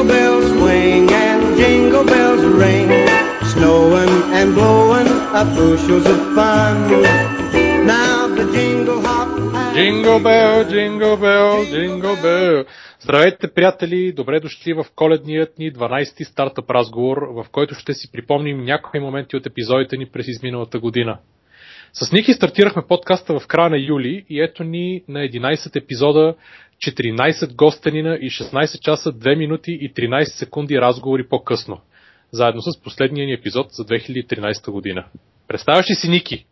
Jingle bells swing and jingle bells ring, snowing and blowing up bushels of fun. Now the jingle hop Jingle bell, jingle bell, jingle bell. Здравейте, приятели! Добре дошли в коледният ни 12-ти стартъп разговор, в който ще си припомним някои моменти от епизодите ни през изминалата година. С Ники стартирахме подкаста в края на юли и ето ни на 11 епизода, 14 гостенина и 16 часа, 2 минути и 13 секунди разговори по-късно, заедно с последния ни епизод за 2013 година. Представяш ли си Ники?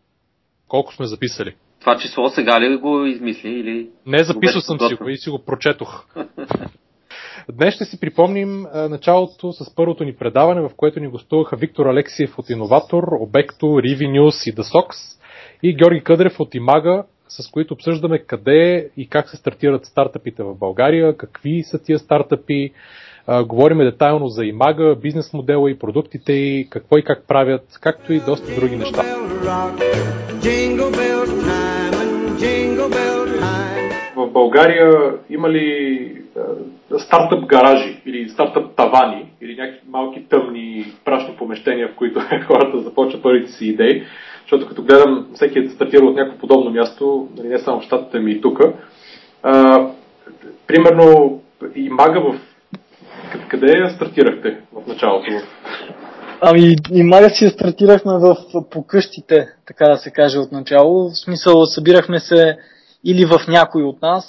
Колко сме записали? Това число сега ли го измисли или... Не, записал съм си го и си го прочетох. Днес ще си припомним началото с първото ни предаване, в което ни гостуваха Виктор Алексиев от Иноватор, Обекто, Rivi News и The Sox и Георги Къдрев от Имага, с които обсъждаме къде и как се стартират стартъпите в България, какви са тия стартъпи, говориме детайлно за Имага, бизнес модела и продуктите и какво и как правят, както и доста други неща. в България има ли стартъп гаражи или стартъп тавани или някакви малки тъмни прашни помещения, в които хората започват първите си идеи? Защото като гледам всеки е стартирал от някакво подобно място, нали, не само в щатите ми и тук. Примерно и мага в... къ- Къде стартирахте в началото? Ами, и мага си стартирахме в, по къщите, така да се каже от начало. В смисъл, събирахме се или в някой от нас,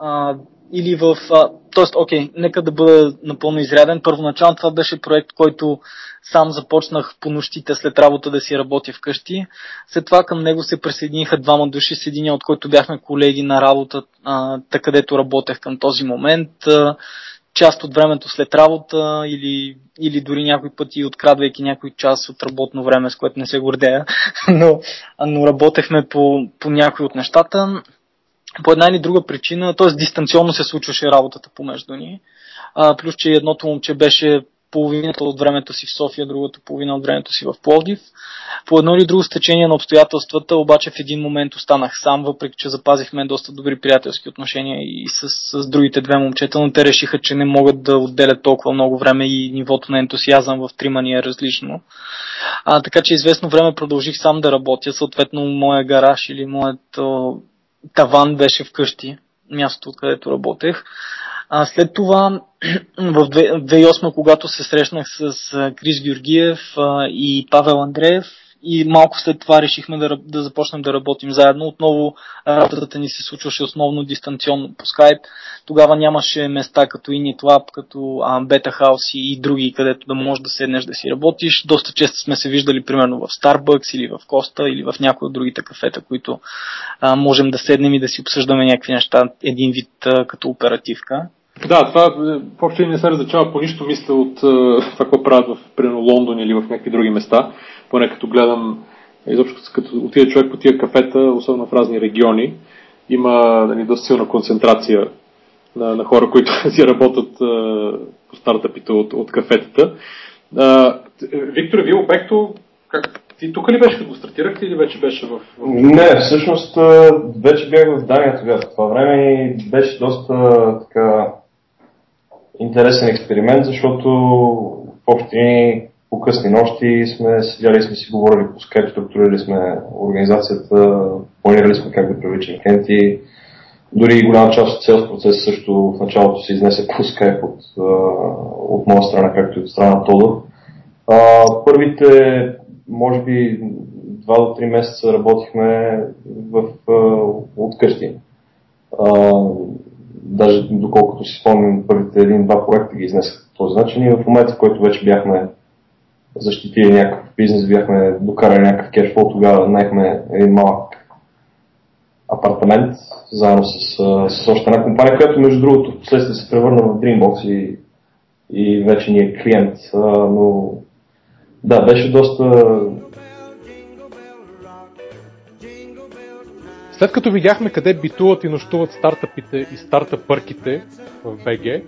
а, или в... А, тоест, окей, нека да бъда напълно изряден. Първоначално това беше проект, който сам започнах по нощите след работа да си работя вкъщи. След това към него се присъединиха двама души, с един от който бяхме колеги на работа, а, та където работех към този момент. А, част от времето след работа или, или дори някой пъти открадвайки някой час от работно време, с което не се гордея, но, но работехме по, по някои от нещата. По една или друга причина, т.е. дистанционно се случваше работата помежду ни. А, плюс, че едното момче беше половината от времето си в София, другата половина от времето си в Пловдив. По едно или друго стечение на обстоятелствата, обаче в един момент останах сам, въпреки че запазихме доста добри приятелски отношения и с, с другите две момчета, но те решиха, че не могат да отделят толкова много време и нивото на ентусиазъм в трима ни е различно. А, така че известно време продължих сам да работя, съответно моя гараж или моят о, таван беше вкъщи, мястото, където работех. А след това, в две- 2008, когато се срещнах с Крис Георгиев и Павел Андреев, и малко след това решихме да, да започнем да работим заедно. Отново работата ни се случваше основно дистанционно по скайп. Тогава нямаше места като InitLab, като Beta House и други, където да можеш да седнеш да си работиш. Доста често сме се виждали примерно в Starbucks или в Коста или в някои от другите кафета, които а, можем да седнем и да си обсъждаме някакви неща, един вид а, като оперативка. Да, това е, въобще не се различава по нищо, мисля, от е, това, какво правят в примерно Лондон или в някакви други места. Поне като гледам, изобщо като отиде човек по тия кафета, особено в разни региони, има нали, доста силна концентрация на, на хора, които си работят е, по стартъпите от, от кафетата. А, Виктор, вие обекто, как, ти тук ли беше, като го стартирахте или вече беше в... в... Не, всъщност а, вече бях в Дания тогава. Това време и беше доста така интересен експеримент, защото в общи линии по късни нощи сме седяли и сме си говорили по скайп, структурирали сме организацията, планирали сме как да привличаме клиенти. Дори голяма част от селс процеса също в началото се изнесе по скайп от, от моя страна, както и от страна на Тодор. Първите, може би, 2 до 3 месеца работихме в, откъщи. Даже доколкото си спомням, първите един-два проекта ги изнесах. По този начин и в момента, в който вече бяхме защитили някакъв бизнес, бяхме докарали някакъв кешфол, тогава наехме един малък апартамент, заедно с, с още една компания, която между другото в последствие се превърна в Dreambox и, и вече ни е клиент, но да, беше доста След като видяхме къде битуват и нощуват стартъпите и стартъпърките в БГ,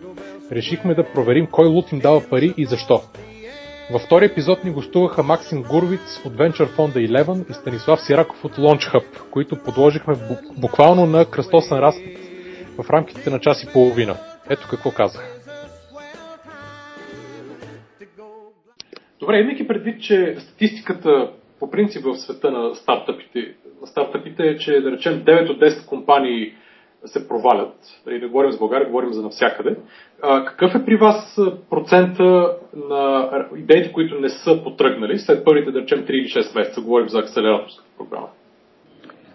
решихме да проверим кой лут им дава пари и защо. Във втори епизод ни гостуваха Максим Гурвиц от Venture Fund 11 и Станислав Сираков от Launch Hub, които подложихме бу- буквално на кръстосен разпит в рамките на час и половина. Ето какво казах. Добре, имайки предвид, че статистиката по принцип в света на стартъпите, стартъпите е, че да речем 9 от 10 компании се провалят. Нали, не говорим за България, говорим за навсякъде. А, какъв е при вас процента на идеите, които не са потръгнали след първите, да речем, 3 или 6 месеца? Говорим за акселераторска програма.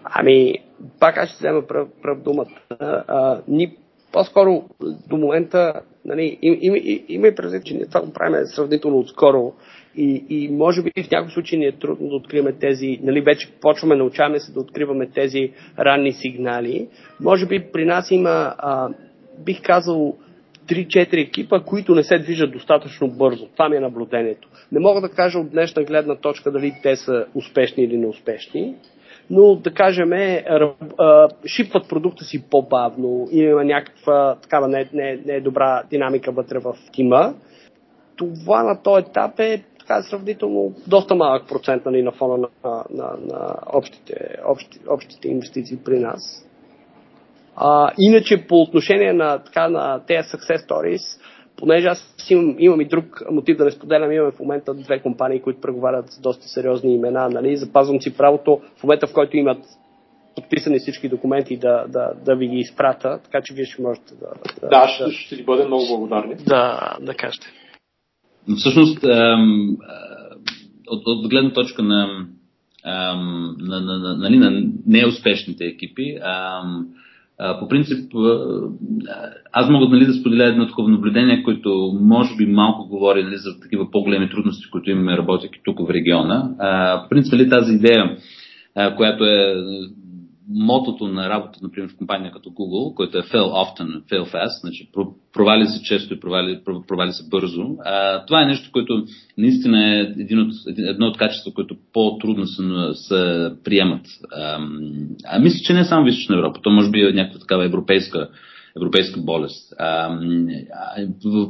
Ами, пак аз ще взема прав, прав думата. А, ни по-скоро до момента, нали, има, има, има и предвид, че ние това го правим сравнително отскоро и, и може би в някои случаи ни е трудно да откриваме тези, нали, вече почваме, научаваме се да откриваме тези ранни сигнали. Може би при нас има, а, бих казал, 3-4 екипа, които не се движат достатъчно бързо. Това ми е наблюдението. Не мога да кажа от днешна гледна точка дали те са успешни или неуспешни, но да кажем, шипват продукта си по-бавно има някаква такава не, не, не е добра динамика вътре в тима. Това на този етап е така сравнително доста малък процент нали, на фона на, на, на, на общите, общи, общите инвестиции при нас. А, иначе по отношение на, така, на тези success stories, понеже аз имам, имам и друг мотив да не споделям, имаме в момента две компании, които преговарят с доста сериозни имена, нали? запазвам си правото в момента, в който имат подписани всички документи да, да, да ви ги изпрата, така че вие ще можете да... Да, да ще, ще ви бъдем много благодарни. Да, да кажете. Всъщност, от, от гледна точка на, на, на, на, на, на неуспешните екипи, по принцип, аз мога нали, да споделя едно такова наблюдение, което може би малко говори нали, за такива по-големи трудности, които имаме работейки тук в региона. По принцип, нали, тази идея, която е мотото на работа, например, в компания като Google, който е fail often, fail fast, значи провали се често и провали, провали се бързо. А, това е нещо, което наистина е един от, едно от качества, които по-трудно се, се приемат. А, а мисля, че не само в Източна Европа, то може би е някаква такава европейска европейска болест. А,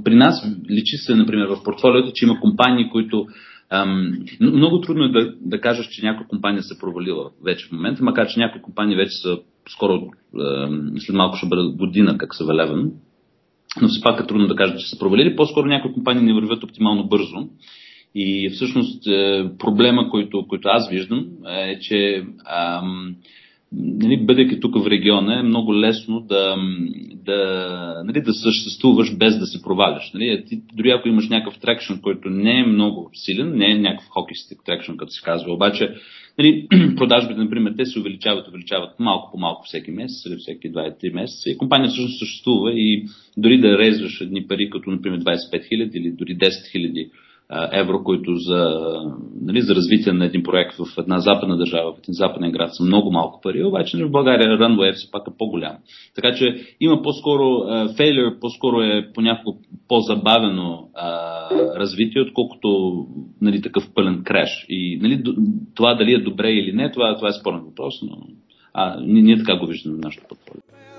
при нас личи се, например, в портфолиото, че има компании, които Ам, много трудно е да, да кажеш, че някоя компания се провалила вече в момента, макар че някои компании вече са скоро, ам, след малко ще бъде година как са велеван, но все пак е трудно да кажа, че са провалили. По-скоро някои компании не вървят оптимално бързо. И всъщност е, проблема, който, който аз виждам, е, че ам, нали, бъдейки тук в региона, е много лесно да, да, нали, да съществуваш без да се проваляш. Нали. Е, ти, дори ако имаш някакъв трекшн, който не е много силен, не е някакъв хоки стик трекшн, като се казва, обаче нали, продажбите, например, те се увеличават, увеличават малко по малко всеки месец или всеки 2-3 месеца и компания всъщност съществува и дори да резваш едни пари, като например 25 000 или дори 10 000 евро, които за, нали, за развитие на един проект в една западна държава, в един западен град са много малко пари, обаче нали, в България Runway все пак е по-голям. Така че има по-скоро, фейлер по-скоро е понякога по-забавено а, развитие, отколкото нали, такъв пълен креш. И нали, това дали е добре или не, това, това е спорен въпрос, но а, ние, ние така го виждаме в нашото портфолио.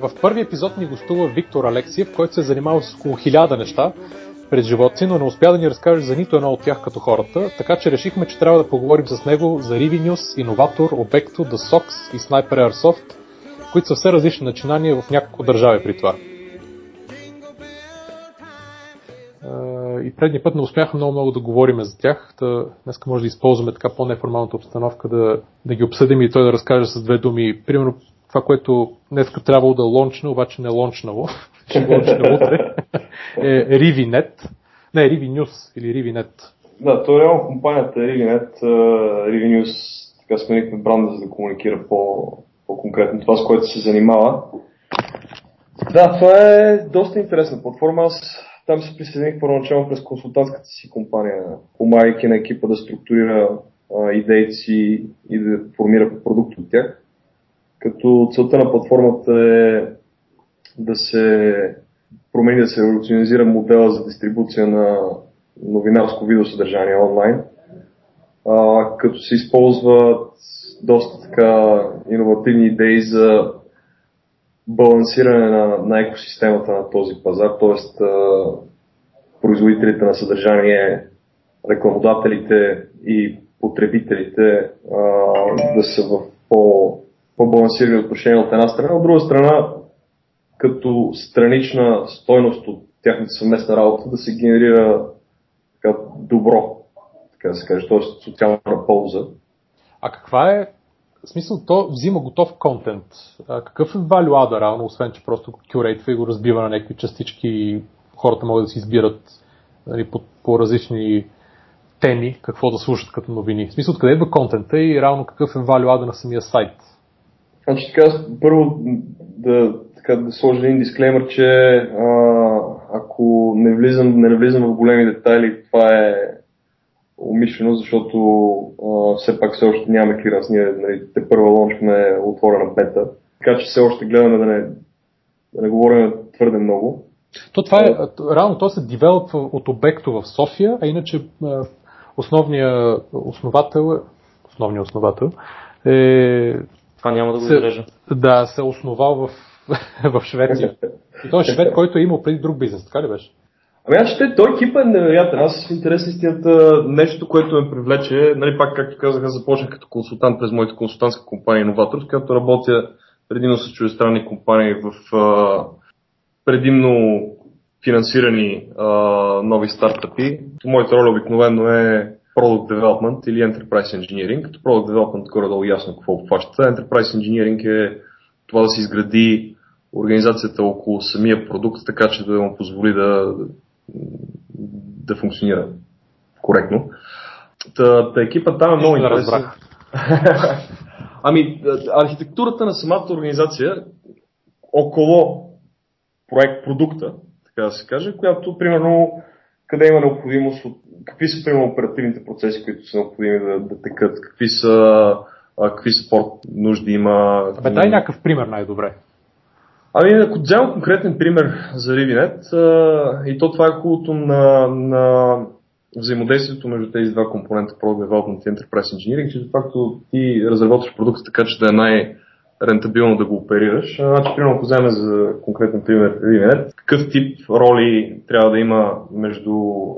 В първи епизод ни гостува Виктор Алексиев, който се е занимавал с около хиляда неща пред живота си, но не успя да ни разкаже за нито едно от тях като хората, така че решихме, че трябва да поговорим с него за Rivinews, Innovator, Obecto, The Sox и Sniper Airsoft, които са все различни начинания в няколко държави при това. И предния път не успяхме много много да говорим за тях. Та, днес може да използваме така по-неформалната обстановка да, да ги обсъдим и той да разкаже с две думи. Примерно това, което днеска трябвало да лончне, обаче не лончнало, ще лончне утре, е RiviNet. Не, RiviNews или RiviNet. Да, то е реално компанията RiviNet. RiviNews, така сменихме бранда, за да комуникира по, по-конкретно това, с което се занимава. Да, това е доста интересна платформа. Аз там се присъединих първоначално през консултантската си компания, помагайки на екипа да структурира идеите си и да формира продукт от тях като целта на платформата е да се промени, да се революционизира модела за дистрибуция на новинарско видеосъдържание онлайн, а, като се използват доста така иновативни идеи за балансиране на, на екосистемата на този пазар, т.е. производителите на съдържание, рекламодателите и потребителите а, да са в по по-балансирани отношения от една страна. От друга страна, като странична стойност от тяхната съвместна работа да се генерира така, добро, така да се каже, т.е. социална полза. А каква е в смисъл, то взима готов контент. А какъв е add реално, освен че просто кюрейтва и го разбива на някакви частички и хората могат да си избират нали, по, по различни теми, какво да слушат като новини. В смисъл, откъде идва контента и реално какъв е add на самия сайт? Значи така, първо да, така, да сложа един дисклеймер, че а, ако не влизам, не влизам в големи детайли, това е умишлено, защото а, все пак все още нямаме клиранс. Ние нали, те първа лончваме отворена бета, така че все още гледаме да не, да не говорим твърде много. То това е, реално то се девелопва от обекто в София, а иначе основният основател, основният основател е... Това няма да го се, Да, се основал в, в Швеция. И той е швед, който е имал преди друг бизнес, така ли беше? Ами аз ще той екипа е невероятен. Аз в интерес истината нещо, което ме привлече, нали пак както казах, аз започнах като консултант през моята консултантска компания Innovator, с която работя предимно с чуждестранни компании в а, предимно финансирани а, нови стартъпи. Моята роля обикновено е Product Development или Enterprise Engineering. Като Product Development горе-долу ясно какво обхваща. Enterprise Engineering е това да се изгради организацията около самия продукт, така че да му позволи да, да функционира коректно. Та, та екипа там е много интересен. ами, архитектурата на самата организация около проект продукта, така да се каже, която, примерно, къде има необходимост от какви са, примерно, оперативните процеси, които са необходими да, да текат, какви са, а, какви спорт нужди има. Абе, дай някакъв пример най-добре. Ами, ако взема конкретен пример за Rivinet, и то това е хубавото на, на взаимодействието между тези два компонента, Product Development и Enterprise Engineering, че de facto ти разработваш продукта така, че да е най- рентабилно да го оперираш. Значи, примерно, ако вземе за конкретен пример Rivinet, какъв тип роли трябва да има между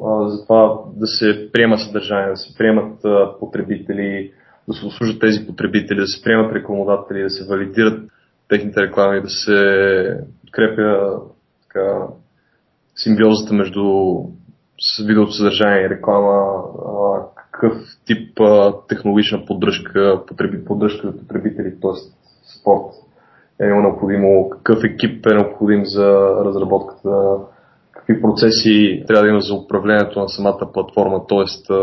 а, за това да се приема съдържание, да се приемат а, потребители, да се обслужат тези потребители, да се приемат рекламодатели, да се валидират техните реклами, да се подкрепя така, симбиозата между видеото съдържание и реклама, а, какъв тип а, технологична поддръжка, потреби, поддръжка за потребители, т.е. спорт е необходимо, какъв екип е необходим за разработката, какви процеси трябва да има за управлението на самата платформа, т.е.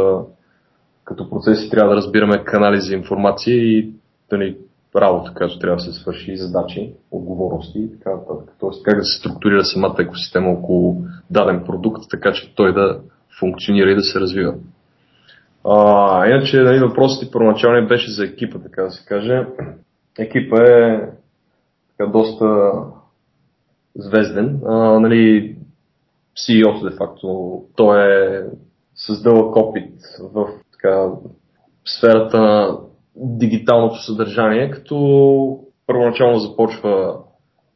като процеси трябва да разбираме канали за информация и да ни работа, която трябва да се свърши, задачи, отговорности и така нататък. Тоест как да се структурира самата екосистема около даден продукт, така че той да функционира и да се развива. А, иначе нали, въпросът ти първоначално беше за екипа, така да се каже. Екипа е така, доста звезден. А, нали, CEO, де факто, той е с дълъг опит в така, сферата на дигиталното съдържание, като първоначално започва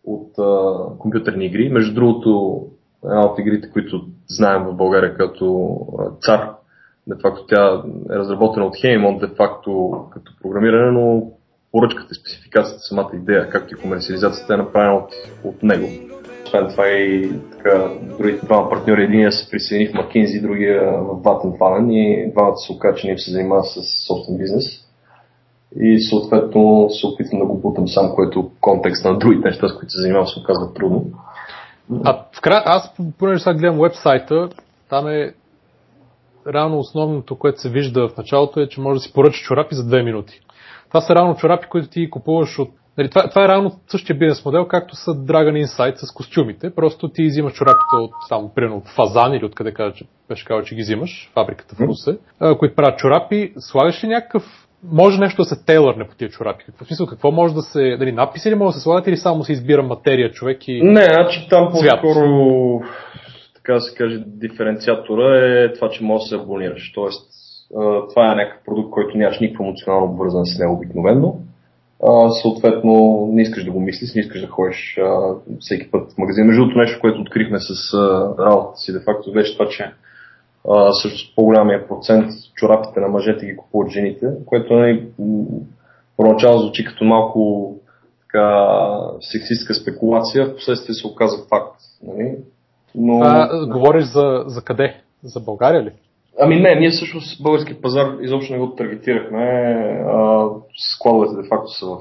от а, компютърни игри. Между другото, една от игрите, които знаем в България като цар, де факто тя е разработена от Хеймон, де факто като програмиране, но поръчката спецификацията, самата идея, както и комерциализацията е направена от, от него. Освен това и така, другите двама партньори, единия се присъедини в McKinsey, другия в Vattenfallen и двамата се оказа, че не се занимава с собствен бизнес и съответно се опитвам да го бутам сам, което в контекста на другите неща, с които се занимавам, се оказва трудно. А вкра... аз, понеже сега гледам вебсайта, там е реално основното, което се вижда в началото е, че може да си поръчаш чорапи за 2 минути. Това са реално чорапи, които ти купуваш от Нали, това, това е реално същия бизнес модел, както са Dragon Insight с костюмите. Просто ти взимаш чорапите от, само, примерно, от Фазан или откъде кажа, че беше казал, че ги взимаш, фабриката в Русе, които правят чорапи. Слагаш ли някакъв може нещо да се тейлърне по тия чорапи? Какво смисъл? Какво може да се... Дали надписи ли може да се слагат или само се избира материя човек и Не, значи там по-скоро така да се каже, диференциатора е това, че може да се абонираш. Тоест, това е някакъв продукт, който нямаш никаква емоционално обвързан с него обикновено. съответно, не искаш да го мислиш, не искаш да ходиш всеки път в магазин. Между другото, нещо, което открихме с работата си, де факто беше това, че а, също по-голямия процент чорапите на мъжете ги купуват жените, което нали, първоначално звучи като малко така сексистка спекулация, в последствие се оказа факт. Нали? Но... Това говориш за, за къде? За България ли? Ами не, ние всъщност български пазар изобщо не го таргетирахме. А, складовете де факто са в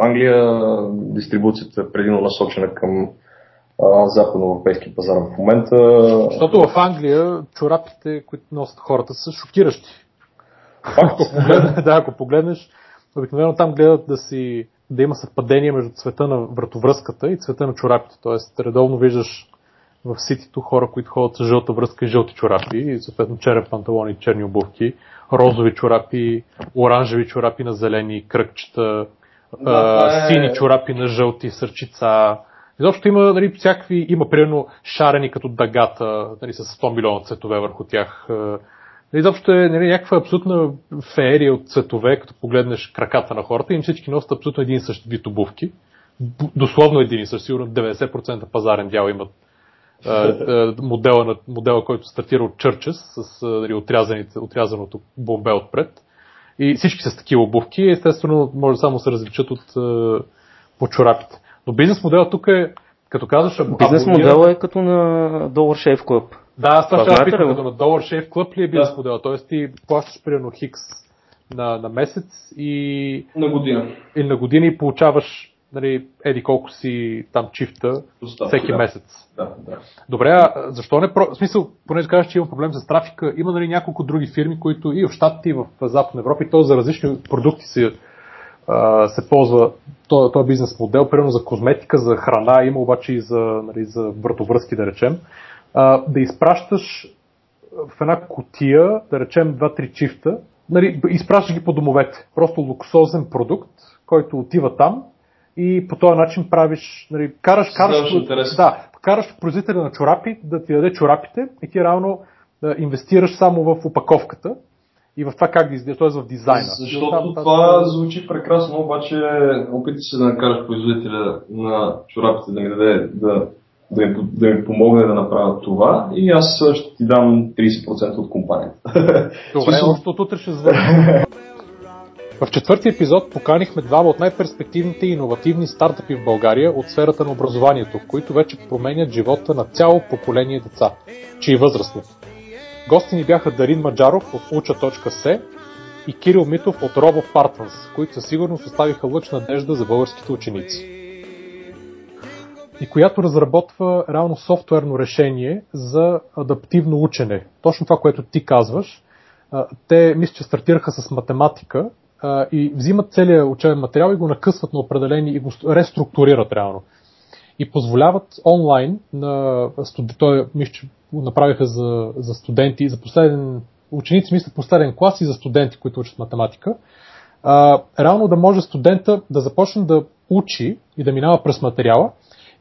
Англия, дистрибуцията е предимно насочена към западноевропейски пазар в момента. Защото в Англия чорапите, които носят хората, са шокиращи. Факт. да, ако погледнеш, обикновено там гледат да си да има съвпадение между цвета на вратовръзката и цвета на чорапите. Тоест, редовно виждаш в ситито хора, които ходят с жълта връзка и жълти чорапи, и съответно черен панталон и черни обувки, розови чорапи, оранжеви чорапи на зелени кръгчета, да, е... сини чорапи на жълти сърчица. Изобщо има нали, всякакви, има примерно шарени като дъгата, нали, с 100 милиона цветове върху тях. Изобщо е нали, някаква абсолютна феерия от цветове, като погледнеш краката на хората и всички носят абсолютно един и същ вид обувки. Дословно един и същ, сигурно 90% пазарен дял имат модела, на, модела, който стартира от Чърчес с нали, отрязаното бомбе отпред. И всички с такива обувки, естествено, може само се различат от по чорапите. Но бизнес моделът тук е, като казваш... Бизнес моделът е като на Dollar Shave Club. Да, аз това ще питам, като на Dollar Shave Club ли е бизнес да. модел? Тоест ти плащаш примерно хикс на, на месец и... На година. И на година и получаваш нали, еди колко си там чифта Доставка, всеки да. месец. Да, да. Добре, а защо не... В смисъл, понеже казваш, че има проблем с трафика, има нали, няколко други фирми, които и в Штатите, и в Западна Европа, и то за различни продукти се, а, се ползва този, този бизнес модел, примерно за козметика, за храна, има обаче и за, нали, за вратовръзки, да речем. А, да изпращаш в една котия, да речем 2-3 чифта, нали, изпращаш ги по домовете. Просто луксозен продукт, който отива там, и по този начин правиш, нали, караш, караш, да, караш производителя на чорапи да ти даде чорапите и ти равно да инвестираш само в упаковката и в това как ги изглежда, т.е. в дизайна. Защото там, това тази... звучи прекрасно, обаче опити се да накараш производителя на чорапите да ми даде да, да, ми, да ми помогне да направя това и аз ще ти дам 30% от компанията. Добре, още утре ще В четвърти епизод поканихме двама от най-перспективните и иновативни стартъпи в България от сферата на образованието, които вече променят живота на цяло поколение деца, чии възрастни. Гости ни бяха Дарин Маджаров от Уча.се и Кирил Митов от Robo Partners, които със сигурност оставиха лъч надежда за българските ученици. И която разработва реално софтуерно решение за адаптивно учене. Точно това, което ти казваш. Те, мисля, че стартираха с математика и взимат целият учебен материал и го накъсват на определени и го реструктурират реално. И позволяват онлайн на студенти, той мисля, че направиха за, за студенти, за последен, ученици, мисля, последен клас и за студенти, които учат математика, а, реално да може студента да започне да учи и да минава през материала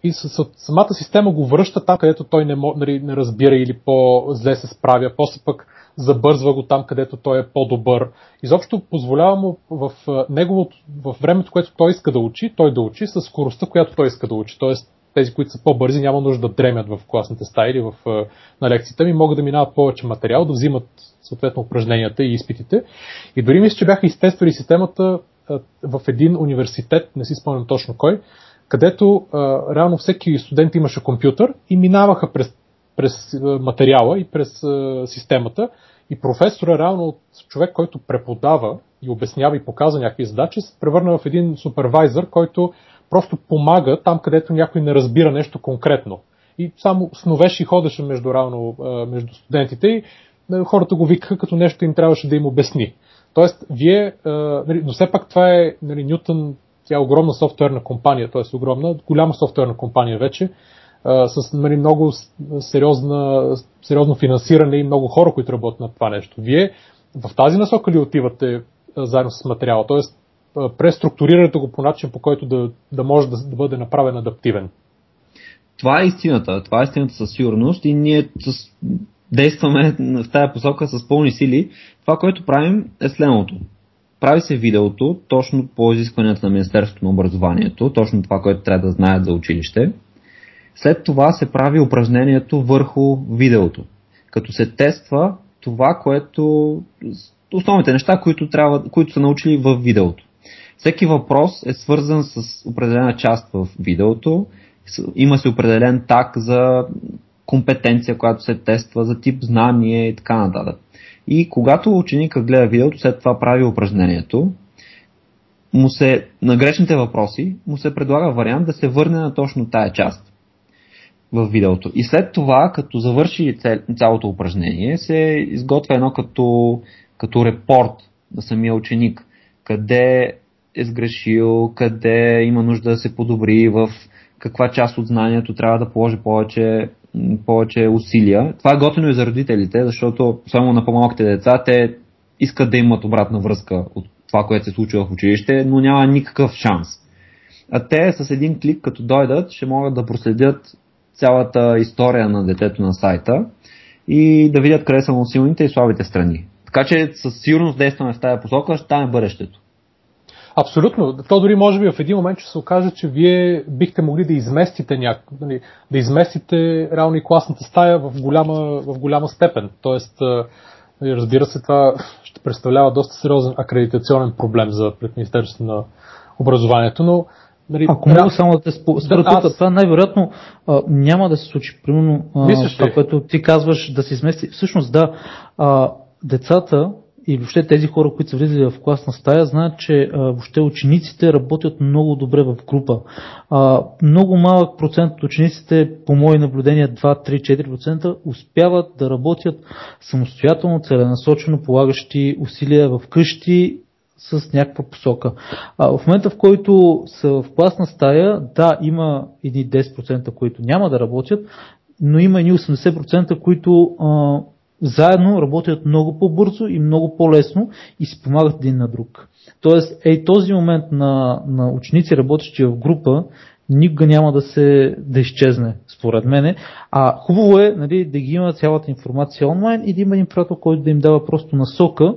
и с, с, самата система го връща там, където той не, нали, не разбира или по-зле се справя, после пък забързва го там, където той е по-добър. Изобщо позволява му в, неговото, в времето, което той иска да учи, той да учи с скоростта, която той иска да учи. Тоест, тези, които са по-бързи, няма нужда да дремят в класните стаи или в, на лекцията ми, могат да минават повече материал, да взимат съответно упражненията и изпитите. И дори мисля, че бяха изтествали системата в един университет, не си спомням точно кой, където а, реално всеки студент имаше компютър и минаваха през през материала и през системата. И професора, реално от човек, който преподава и обяснява и показва някакви задачи, се превърна в един супервайзър, който просто помага там, където някой не разбира нещо конкретно. И само сновеше и ходеше между, равно, между студентите и хората го викаха, като нещо им трябваше да им обясни. Тоест, вие, нали, но все пак това е, нали, Нютон, тя е огромна софтуерна компания, т.е. огромна, голяма софтуерна компания вече, с нали, много сериозна, сериозно финансиране и много хора, които работят на това нещо. Вие в тази насока ли отивате заедно с материала? Тоест, преструктурирате го по начин, по който да, да може да, да бъде направен адаптивен. Това е истината. Това е истината със сигурност и ние с... действаме в тази посока с пълни сили. Това, което правим е следното. Прави се видеото точно по изискванията на Министерството на образованието, точно това, което трябва да знаят за училище. След това се прави упражнението върху видеото, като се тества това, което основните неща, които, трябва, които са научили в видеото. Всеки въпрос е свързан с определена част в видеото, има се определен так за компетенция, която се тества, за тип знание и така нататък. И когато ученика гледа видеото, след това прави упражнението, му се, на грешните въпроси му се предлага вариант да се върне на точно тая част в видеото. И след това, като завърши цялото упражнение, се изготвя едно като, като репорт на самия ученик. Къде е сгрешил, къде има нужда да се подобри, в каква част от знанието трябва да положи повече, повече усилия. Това е готино и за родителите, защото само на по-малките деца те искат да имат обратна връзка от това, което се случва в училище, но няма никакъв шанс. А те с един клик, като дойдат, ще могат да проследят цялата история на детето на сайта и да видят къде са му силните и слабите страни. Така че със сигурност действаме в тази посока, ще стане бъдещето. Абсолютно. То дори може би в един момент ще се окаже, че вие бихте могли да изместите няк... Нали, да изместите реално и класната стая в голяма, в голяма степен. Тоест, разбира се, това ще представлява доста сериозен акредитационен проблем за пред Министерството на образованието, но Нали, Ако мога само да те според да, аз... това най-вероятно а, няма да се случи. Примерно а, това, което ти казваш да се измести. Всъщност да, а, децата и въобще тези хора, които са влизали в класна стая, знаят, че а, въобще учениците работят много добре в група. А, много малък процент от учениците, по мои наблюдения 2-3-4%, успяват да работят самостоятелно, целенасочено, полагащи усилия в къщи с някаква посока. А, в момента, в който са в класна стая, да, има едни 10%, които няма да работят, но има едни 80%, които а, заедно работят много по-бързо и много по-лесно и си помагат един на друг. Тоест, ей този момент на, на ученици, работещи в група, никога няма да се да изчезне, според мене. А хубаво е нали, да ги има цялата информация онлайн и да има един приятел, който да им дава просто насока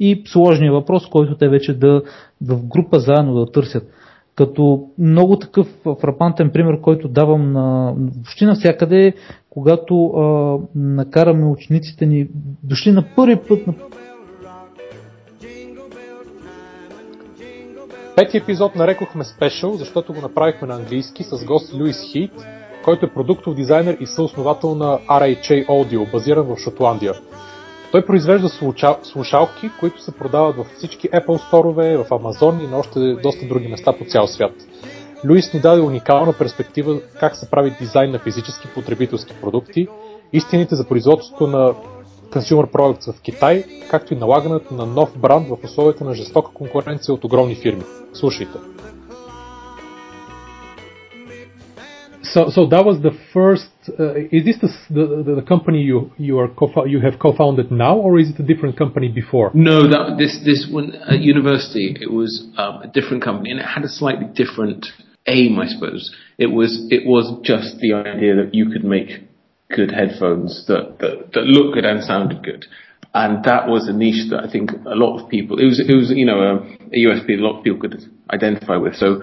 и сложния въпрос, който те вече да в група заедно да търсят. Като много такъв фрапантен пример, който давам на почти навсякъде, когато а, накараме учениците ни, дошли на първи път на Пети епизод нарекохме Special, защото го направихме на английски с гост Луис Хит, който е продуктов дизайнер и съосновател на RHA Audio, базиран в Шотландия. Той произвежда слушалки, които се продават във всички Apple сторове, в Amazon и на още доста други места по цял свят. Луис ни даде уникална перспектива как се прави дизайн на физически потребителски продукти, истините за производството на consumer products в Китай, както и налагането на нов бранд в условията на жестока конкуренция от огромни фирми. Слушайте. So, so that was the first. Uh, is this the, the, the company you you are co you have co-founded now, or is it a different company before? No, that this this one at university it was um, a different company, and it had a slightly different aim, I suppose. It was it was just the idea that you could make good headphones that that, that good and sounded good. And that was a niche that I think a lot of people, it was, it was, you know, a, a USP a lot of people could identify with. So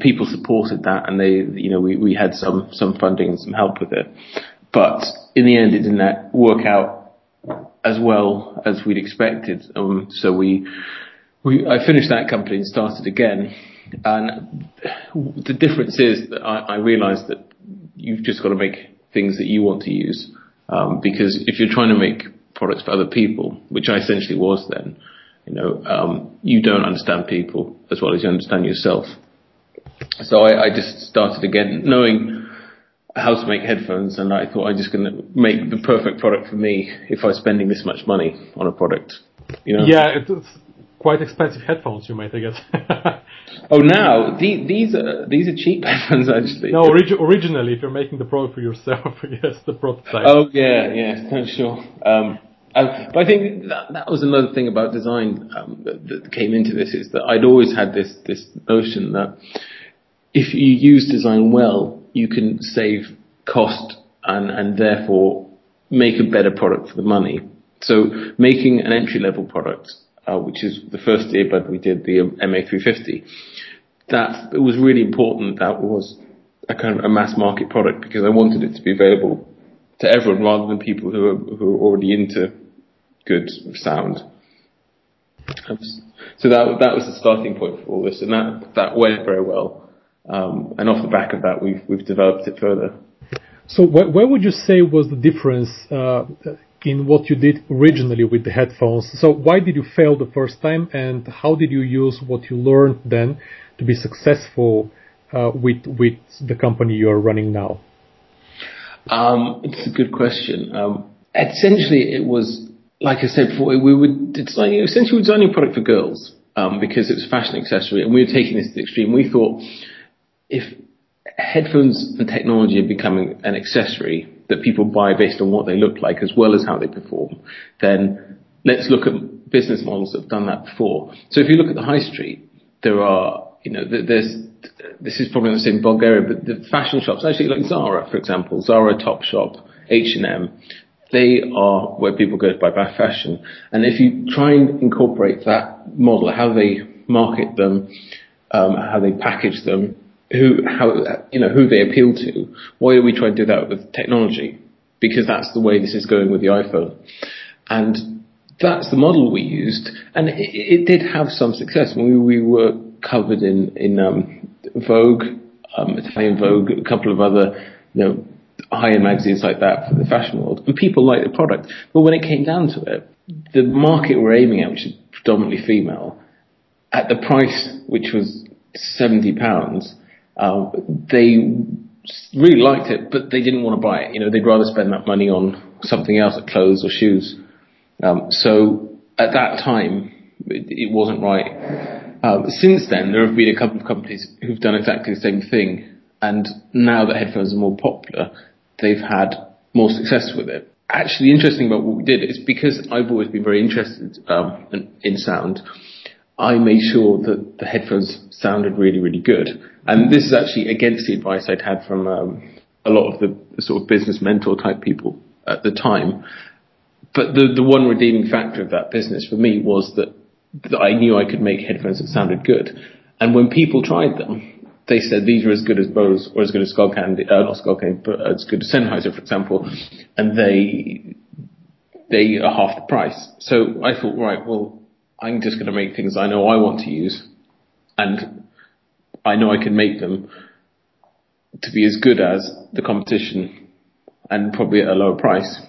people supported that, and they, you know, we, we had some some funding and some help with it. But in the end, it didn't work out as well as we'd expected. Um, so we, we, I finished that company and started again. And the difference is that I, I realised that you've just got to make things that you want to use. Um, because if you're trying to make products for other people, which I essentially was then, you know, um, you don't understand people as well as you understand yourself. So I, I just started again, knowing how to make headphones, and I thought I'm just going to make the perfect product for me if I'm spending this much money on a product. You know? Yeah, it's quite expensive headphones you might, I guess. oh, now the, these are these are cheap headphones actually. No, orig- originally, if you're making the product for yourself, yes, the prototype. Oh yeah, yeah, sure. Um, um, but I think that, that was another thing about design um, that, that came into this is that I'd always had this this notion that if you use design well, you can save cost and and therefore make a better product for the money. So making an entry level product, uh, which is the first earbud we did, the MA350, that it was really important that was a kind of a mass market product because I wanted it to be available to everyone rather than people who are who are already into good sound. So that that was the starting point for all this, and that that went very well. Um, and off the back of that, we've we've developed it further. So where, where would you say was the difference uh, in what you did originally with the headphones? So why did you fail the first time, and how did you use what you learned then to be successful uh, with with the company you are running now? Um, it's a good question. Um, essentially, it was like I said before. We would designing essentially designing a product for girls um, because it was a fashion accessory, and we were taking this to the extreme. We thought if headphones and technology are becoming an accessory that people buy based on what they look like as well as how they perform, then let's look at business models that have done that before. So if you look at the high street, there are, you know, there's, this is probably not the same Bulgaria, but the fashion shops, actually like Zara, for example, Zara, Topshop, H&M, they are where people go to buy fashion. And if you try and incorporate that model, how they market them, um, how they package them, who how you know who they appeal to. Why do we try and do that with technology? Because that's the way this is going with the iPhone, and that's the model we used, and it, it did have some success. We we were covered in in um, Vogue, um, Italian Vogue, a couple of other you know high-end magazines like that for the fashion world, and people liked the product. But when it came down to it, the market we're aiming at, which is predominantly female, at the price which was seventy pounds, uh, they really liked it, but they didn't want to buy it. You know, they'd rather spend that money on something else, like clothes or shoes. Um, so at that time, it, it wasn't right. Um, since then, there have been a couple of companies who've done exactly the same thing, and now that headphones are more popular, they've had more success with it. Actually, interesting about what we did is because I've always been very interested um, in, in sound. I made sure that the headphones sounded really, really good. And this is actually against the advice I'd had from um, a lot of the, sort of business mentor type people at the time. But the, the one redeeming factor of that business for me was that I knew I could make headphones that sounded good. And when people tried them, they said these are as good as Bose or as good as Skullcandy, uh, not Skullcandy, but as good as Sennheiser, for example, and they they are half the price. So I thought, right, well, I'm just going to make things I know I want to use, and I know I can make them to be as good as the competition, and probably at a lower price.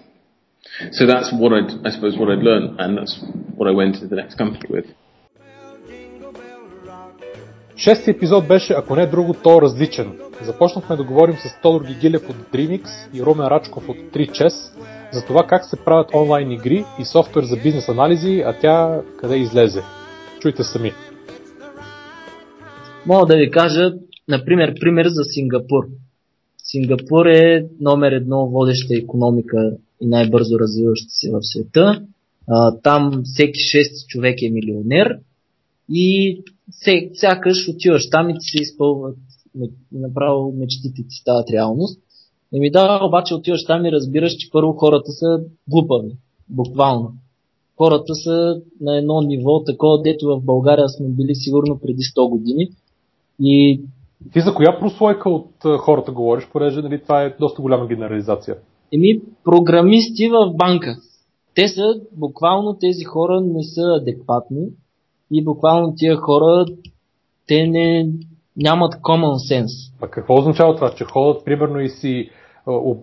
So that's what I'd, I suppose, what I'd learned, and that's what I went to the next company with. Шести епизод беше, ако не друго, то различен. Започнахме да говорим с Тодор Гигилев от Dreamix и Румен Рачков от 3Chess за това как се правят онлайн игри и софтуер за бизнес анализи, а тя къде излезе. Чуйте сами. Мога да ви кажа, например, пример за Сингапур. Сингапур е номер едно водеща економика и най-бързо развиваща се в света. там всеки 6 човек е милионер и сякаш отиваш там и ти се изпълват направо мечтите ти стават реалност. Еми да, обаче отиваш там и разбираш, че първо хората са глупави. Буквално. Хората са на едно ниво, такова, дето в България сме били сигурно преди 100 години. И... Ти за коя прослойка от хората говориш, понеже нали, това е доста голяма генерализация? Еми, програмисти в банка. Те са, буквално тези хора не са адекватни и буквално тия хора, те не, нямат common sense. А какво означава това? Че ходят примерно и си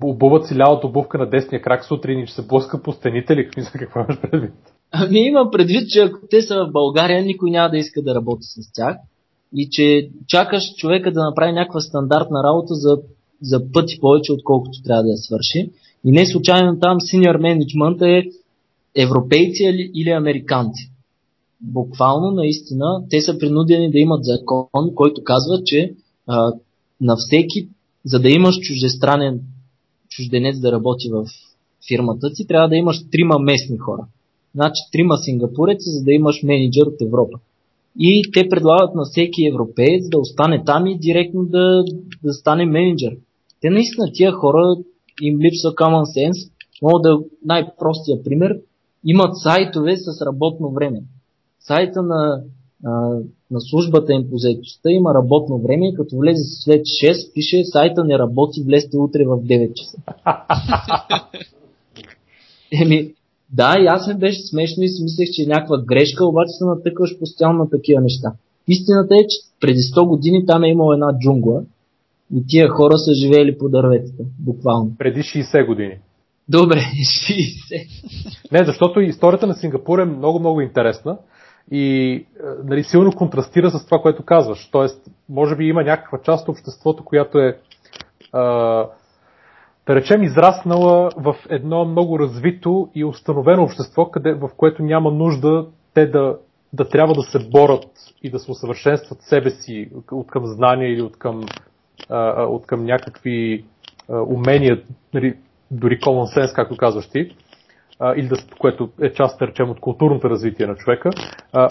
обуват си лявата обувка на десния крак сутрин и че се блъска по стените или какво имаш предвид? Ами имам предвид, че ако те са в България, никой няма да иска да работи с тях и че чакаш човека да направи някаква стандартна работа за, за пъти повече, отколкото трябва да я свърши. И не случайно там senior management е европейци или американци. Буквално, наистина, те са принудени да имат закон, който казва, че а, на всеки, за да имаш чуждестранен чужденец да работи в фирмата си, трябва да имаш трима местни хора. Значи трима сингапуреци, за да имаш менеджер от Европа. И те предлагат на всеки европеец да остане там и директно да, да стане менеджер. Те наистина тия хора им липсва common sense. Мога да най-простия пример. Имат сайтове с работно време. Сайта на, а, на службата им по заедостта има работно време като влезе след 6, пише сайта не работи, влезте утре в 9 часа. Еми, Да, и аз ми беше смешно и си мислех, че е някаква грешка, обаче се натъкваш постоянно на такива неща. Истината е, че преди 100 години там е имало една джунгла и тия хора са живеели по дърветата, буквално. Преди 60 години. Добре, 60. Не, защото историята на Сингапур е много-много интересна и е, нали, силно контрастира с това, което казваш. Тоест, може би има някаква част от обществото, която е а, да речем израснала в едно много развито и установено общество, къде, в което няма нужда те да, да трябва да се борят и да се усъвършенстват себе си от към знания или от към, а, от към някакви а, умения, нали, дори common sense, както казваш ти, а, или да, което е част, да речем, от културното развитие на човека. А,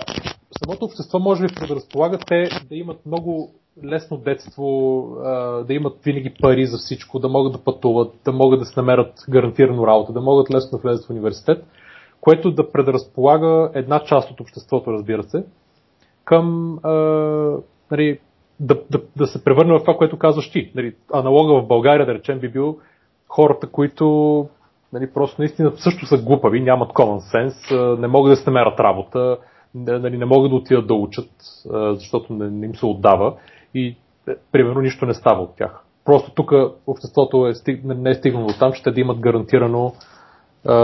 самото общество може би предразполага те да имат много лесно детство, а, да имат винаги пари за всичко, да могат да пътуват, да могат да се намерят гарантирано работа, да могат лесно да влезат в университет, което да предразполага една част от обществото, разбира се, към а, нали, да, да, да се превърне в това, което казваш ти. Нали, аналога в България, да речем, би бил хората, които нали, просто наистина също са глупави, нямат common sense, не могат да се намерят работа, нали, не могат да отидат да учат, защото не, не им се отдава и е, примерно нищо не става от тях. Просто тук обществото е стиг, не е стигнало там, че те да имат гарантирано, а,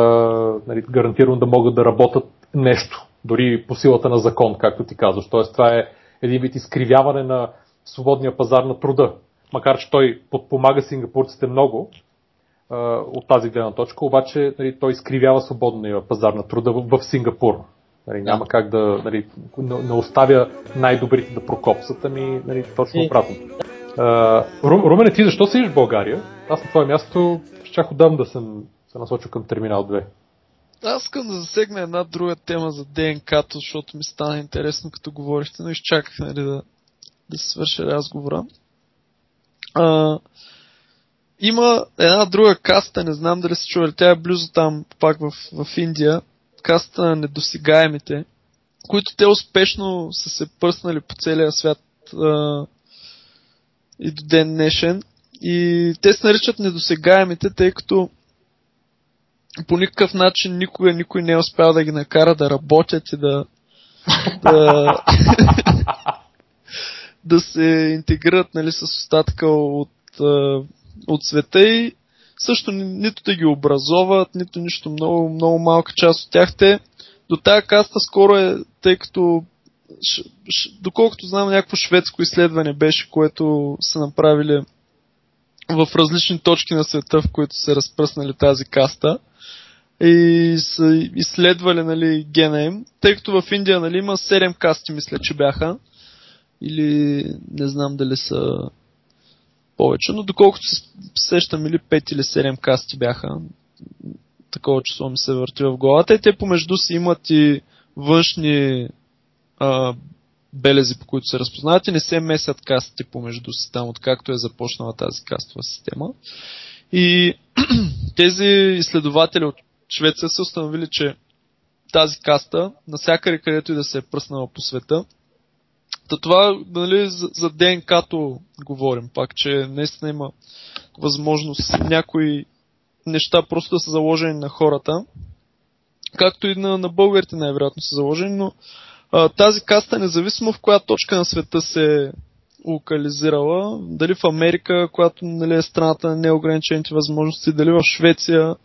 нали, гарантирано да могат да работят нещо, дори по силата на закон, както ти казваш. Тоест това е един вид изкривяване на свободния пазар на труда. Макар, че той подпомага сингапурците много, от тази гледна точка, обаче нали, той изкривява свободния пазар на труда в, в Сингапур. Нали, няма как да нали, не, не оставя най-добрите да прокопсат, ами нали, точно обратно. Рум, Румене, ти защо седиш в България? Аз на твое място щях отдавна да съм се насочил към Терминал 2. Аз искам да засегна една друга тема за ДНК-то, защото ми стана интересно като говорихте, но изчаках нали, да, да се свърши разговора. А, има една друга каста, не знам дали се чували, тя е близо там, пак в, в Индия, каста на недосегаемите, които те успешно са се пръснали по целия свят а, и до ден днешен. И те се наричат недосегаемите, тъй като по никакъв начин никога никой не е успял да ги накара да работят и да, да, да се интегрират нали, с остатъка от от света и също нито да ги образоват, нито нищо много, много малка част от тях. Те до тази каста скоро е, тъй като ш, ш, доколкото знам някакво шведско изследване беше, което са направили в различни точки на света, в които са разпръснали тази каста и са изследвали нали, гена им, тъй като в Индия нали, има 7 касти, мисля, че бяха. Или не знам дали са повече, но доколкото се сещам или 5 или 7 касти бяха, такова число ми се върти в главата. И те помежду си имат и външни а, белези, по които се разпознават. И не се месят кастите помежду си там, откакто е започнала тази кастова система. И тези изследователи от Швеция са установили, че тази каста, навсякъде където и да се е пръснала по света, Та това, нали, за, за ДНК-то говорим пак, че наистина има възможност някои неща просто да са заложени на хората, както и на, на българите най-вероятно са заложени, но а, тази каста, независимо в коя точка на света се локализирала, дали в Америка, която нали, е страната на неограничените възможности, дали в Швеция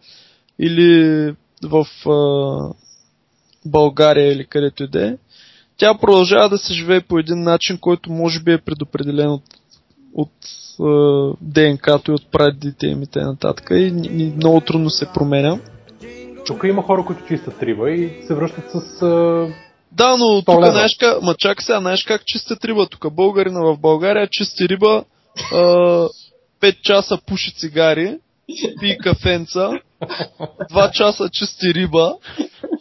или в а, България или където и да е, тя продължава да се живее по един начин, който може би е предопределен от, от е, ДНК-то и от прадедите им и т.н. И, и много трудно се променя. Тук има хора, които чистят риба и се връщат с... Е... Да, но тук знаеш как, ма чак сега, знаеш как чистят риба? Тук българина в България чисти риба, е, 5 часа пуши цигари, пи кафенца, 2 часа чисти риба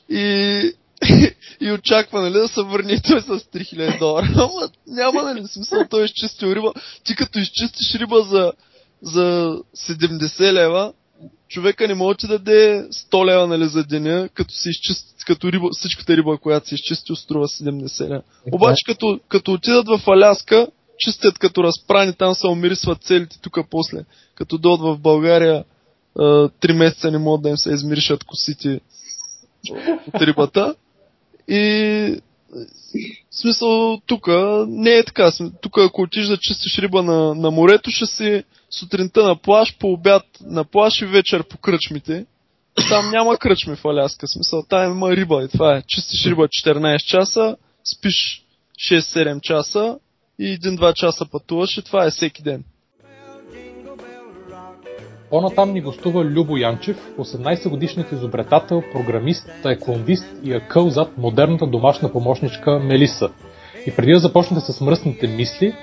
и и очаква, нали, да се върне той с 3000 долара. Ама няма, нали, смисъл, той е изчистил риба. Ти като изчистиш риба за, за 70 лева, човека не може да даде 100 лева, нали, за деня, като се изчисти, като риба, всичката риба, която се изчисти, струва 70 лева. Обаче, като, като отидат в Аляска, чистят като разпрани, там се умирисват целите тук после. Като дойдат в България, 3 месеца не могат да им се измиришат косите от рибата. И в смисъл, тук не е така. Тук ако отиш да чистиш риба на, на морето, ще си сутринта на плаш, по обяд на плаш и вечер по кръчмите. Там няма кръчми в Аляска. Смисъл, там има риба и това е. Чистиш риба 14 часа, спиш 6-7 часа и 1-2 часа пътуваш и това е всеки ден. По-натам ни гостува Любо Янчев, 18-годишният изобретател, програмист, тайквондист и акъл зад модерната домашна помощничка Мелиса. И преди да започнете с мръсните мисли,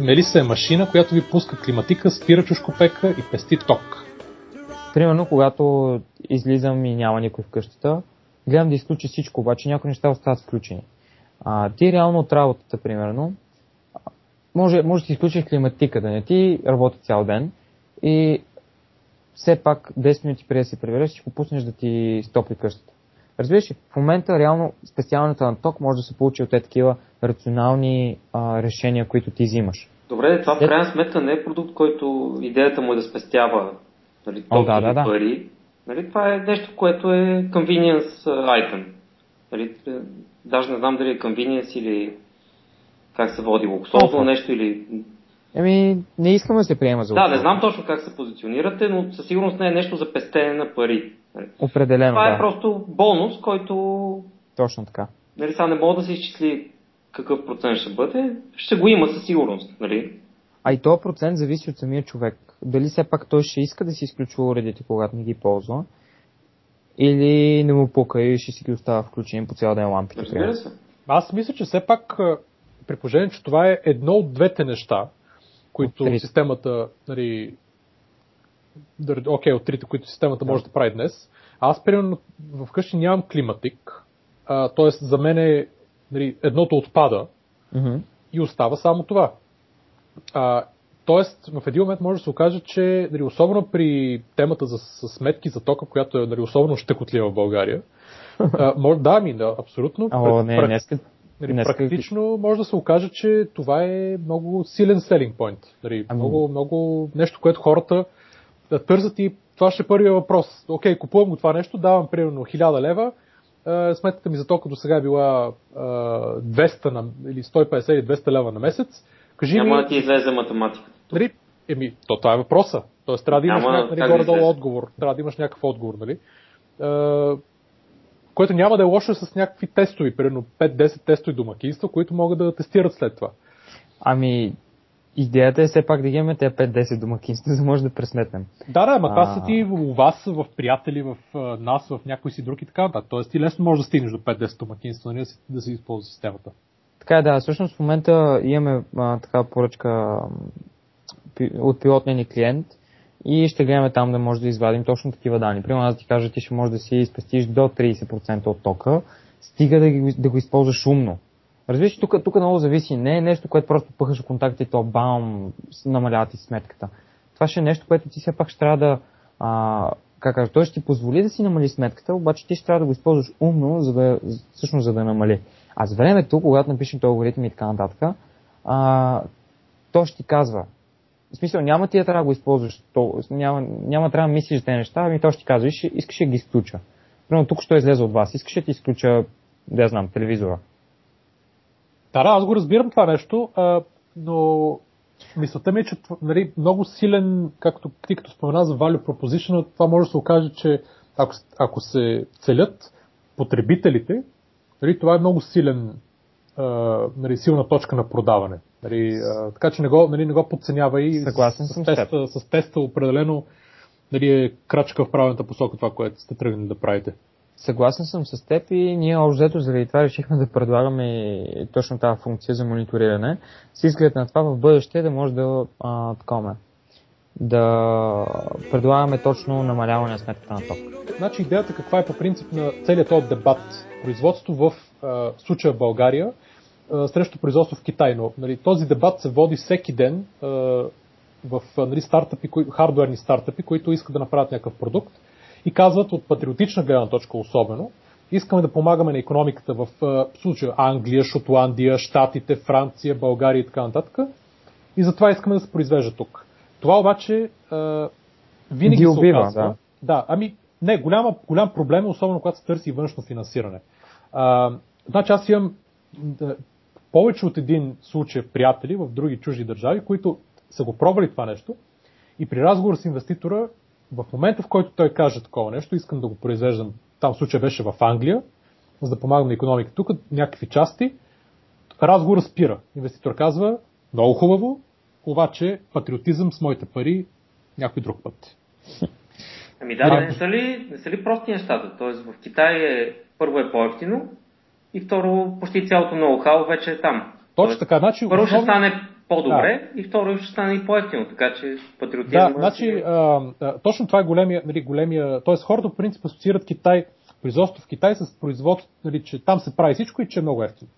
Мелиса е машина, която ви пуска климатика, спира чушкопека и пести ток. Примерно, когато излизам и няма никой в къщата, гледам да изключи всичко, обаче някои неща остават включени. А, ти реално от работата, примерно, може, може да си изключиш климатика, да не ти работи цял ден и все пак 10 минути преди да се прибереш, ще го пуснеш да ти стопли къщата. Разбираш ли, в момента реално специалната на ток може да се получи от тези такива рационални а, решения, които ти взимаш. Добре, това в крайна сметка не е продукт, който идеята му е да спестява нали, ток О, да, да, да. пари. Нали, това е нещо, което е convenience item. Нали, даже не знам дали е convenience или как се води луксозно нещо или Еми, не искаме да се приема за Да, не знам точно как се позиционирате, но със сигурност не е нещо за пестене на пари. Определено, Това е да. е просто бонус, който... Точно така. Нали, сега не мога да се изчисли какъв процент ще бъде, ще го има със сигурност. Нали? А и този процент зависи от самия човек. Дали все пак той ще иска да си изключва уредите, когато не ги ползва, или не му пука и ще си ги остава включени по цял ден лампите. Разбира се. Аз мисля, че все пак при положение, че това е едно от двете неща, които от системата, нали, окей, от трите, които системата може да прави днес. Аз, примерно, вкъщи нямам климатик, т.е. за мен е, нали, едното отпада mm-hmm. и остава само това. А, тоест, в един момент може да се окаже, че нали, особено при темата за, за сметки за тока, която е нали, особено щекотлива в България, а, може, да, ми, да, абсолютно. О, не, пред, днес, Нали, Днес практично може да се окаже, че това е много силен selling point. Нали, ами... много, много нещо, което хората да търсят и това ще е първия въпрос. Окей, купувам го това нещо, давам примерно 1000 лева, Uh, сметката ми за тока до сега е била uh, 200 на, или 150 или 200 лева на месец. Кажи Няма ми, да ти излезе математиката. Нали, еми, то това е въпроса. Тоест трябва да имаш някакъв нали, горе-долу отговор. Трябва да имаш някакъв отговор, нали? Което няма да е лошо с някакви тестови, примерно 5-10 тестови домакинства, които могат да тестират след това. Ами, идеята е все пак да имаме тези 5-10 домакинства, за да може да пресметнем. Да, да, ама това са ти у вас, в приятели, в нас, в някой си друг и така нататък. Тоест ти лесно можеш да стигнеш до 5-10 домакинства, нали, да, си, да си използва системата. Така е, да. Всъщност в момента имаме а, така поръчка от пилотния ни клиент, и ще гледаме там да може да извадим точно такива данни. Примерно аз ти кажа, ти ще можеш да си спестиш до 30% от тока, стига да, ги, да го използваш умно. Разбираш, тук, тук много зависи. Не е нещо, което просто пъхаш в контакта и то бам, намалява ти сметката. Това ще е нещо, което ти все пак ще трябва да... А, как кажа, той ще ти позволи да си намали сметката, обаче ти ще трябва да го използваш умно, за да, всъщност за да намали. А с времето, когато напишем този алгоритъм и така нататък, а, то ще ти казва, в смисъл, няма ти да трябва да го използваш, то, няма, няма трябва да мислиш тези неща, ами то ще ти казва, искаш да ги изключа. Примерно тук ще излезе от вас, искаш да ти изключа, да я знам, телевизора. Да, да, аз го разбирам това нещо, а, но мисълта ми е, че нали, много силен, както ти като спомена за value proposition, това може да се окаже, че ако, ако се целят потребителите, нали, това е много силен, а, нали, силна точка на продаване. Нали, а, така че не го, нали, не го подценява и Съгласен с, с, теста, с теста определено нали, е крачка в правилната посока това, което сте тръгнали да правите. Съгласен съм с теб и ние общо заради това решихме да предлагаме точно тази функция за мониториране. С изглед на това в бъдеще да може да а, да предлагаме точно намаляване на сметката на ток. Значи идеята каква е по принцип на целият този дебат? Производство в а, случая в България срещу производство в Китай. Но нали, този дебат се води всеки ден а, в нали, стартъпи, кои, хардуерни стартъпи, които искат да направят някакъв продукт и казват от патриотична гледна точка особено, искаме да помагаме на економиката в, в случая Англия, Шотландия, Штатите, Франция, България и така нататък. И затова искаме да се произвежда тук. Това обаче а, винаги Ги убива, се оказва. Да. да, ами не, голям, голям проблем, особено когато се търси външно финансиране. А, значи аз имам да, повече от един случай приятели в други чужди държави, които са го пробвали това нещо и при разговор с инвеститора, в момента в който той каже такова нещо, искам да го произвеждам, там случай беше в Англия, за да помагам на економика тук, някакви части, разговор спира. Инвеститор казва, много хубаво, обаче патриотизъм с моите пари някой друг път. Ами да, не са ли, не са ли прости нещата? Тоест в Китай е, първо е по-ефтино и второ почти цялото ноу-хау вече е там. Точно така, значи... Първо основно... ще стане по-добре да. и второ ще стане и по-ефтино, така че патриотизма... Да, значи, а, а, точно това е големия, нали, големия... Тоест хората по принцип асоциират Китай, производство в Китай с производство, нали, че там се прави всичко и че е много ефтино.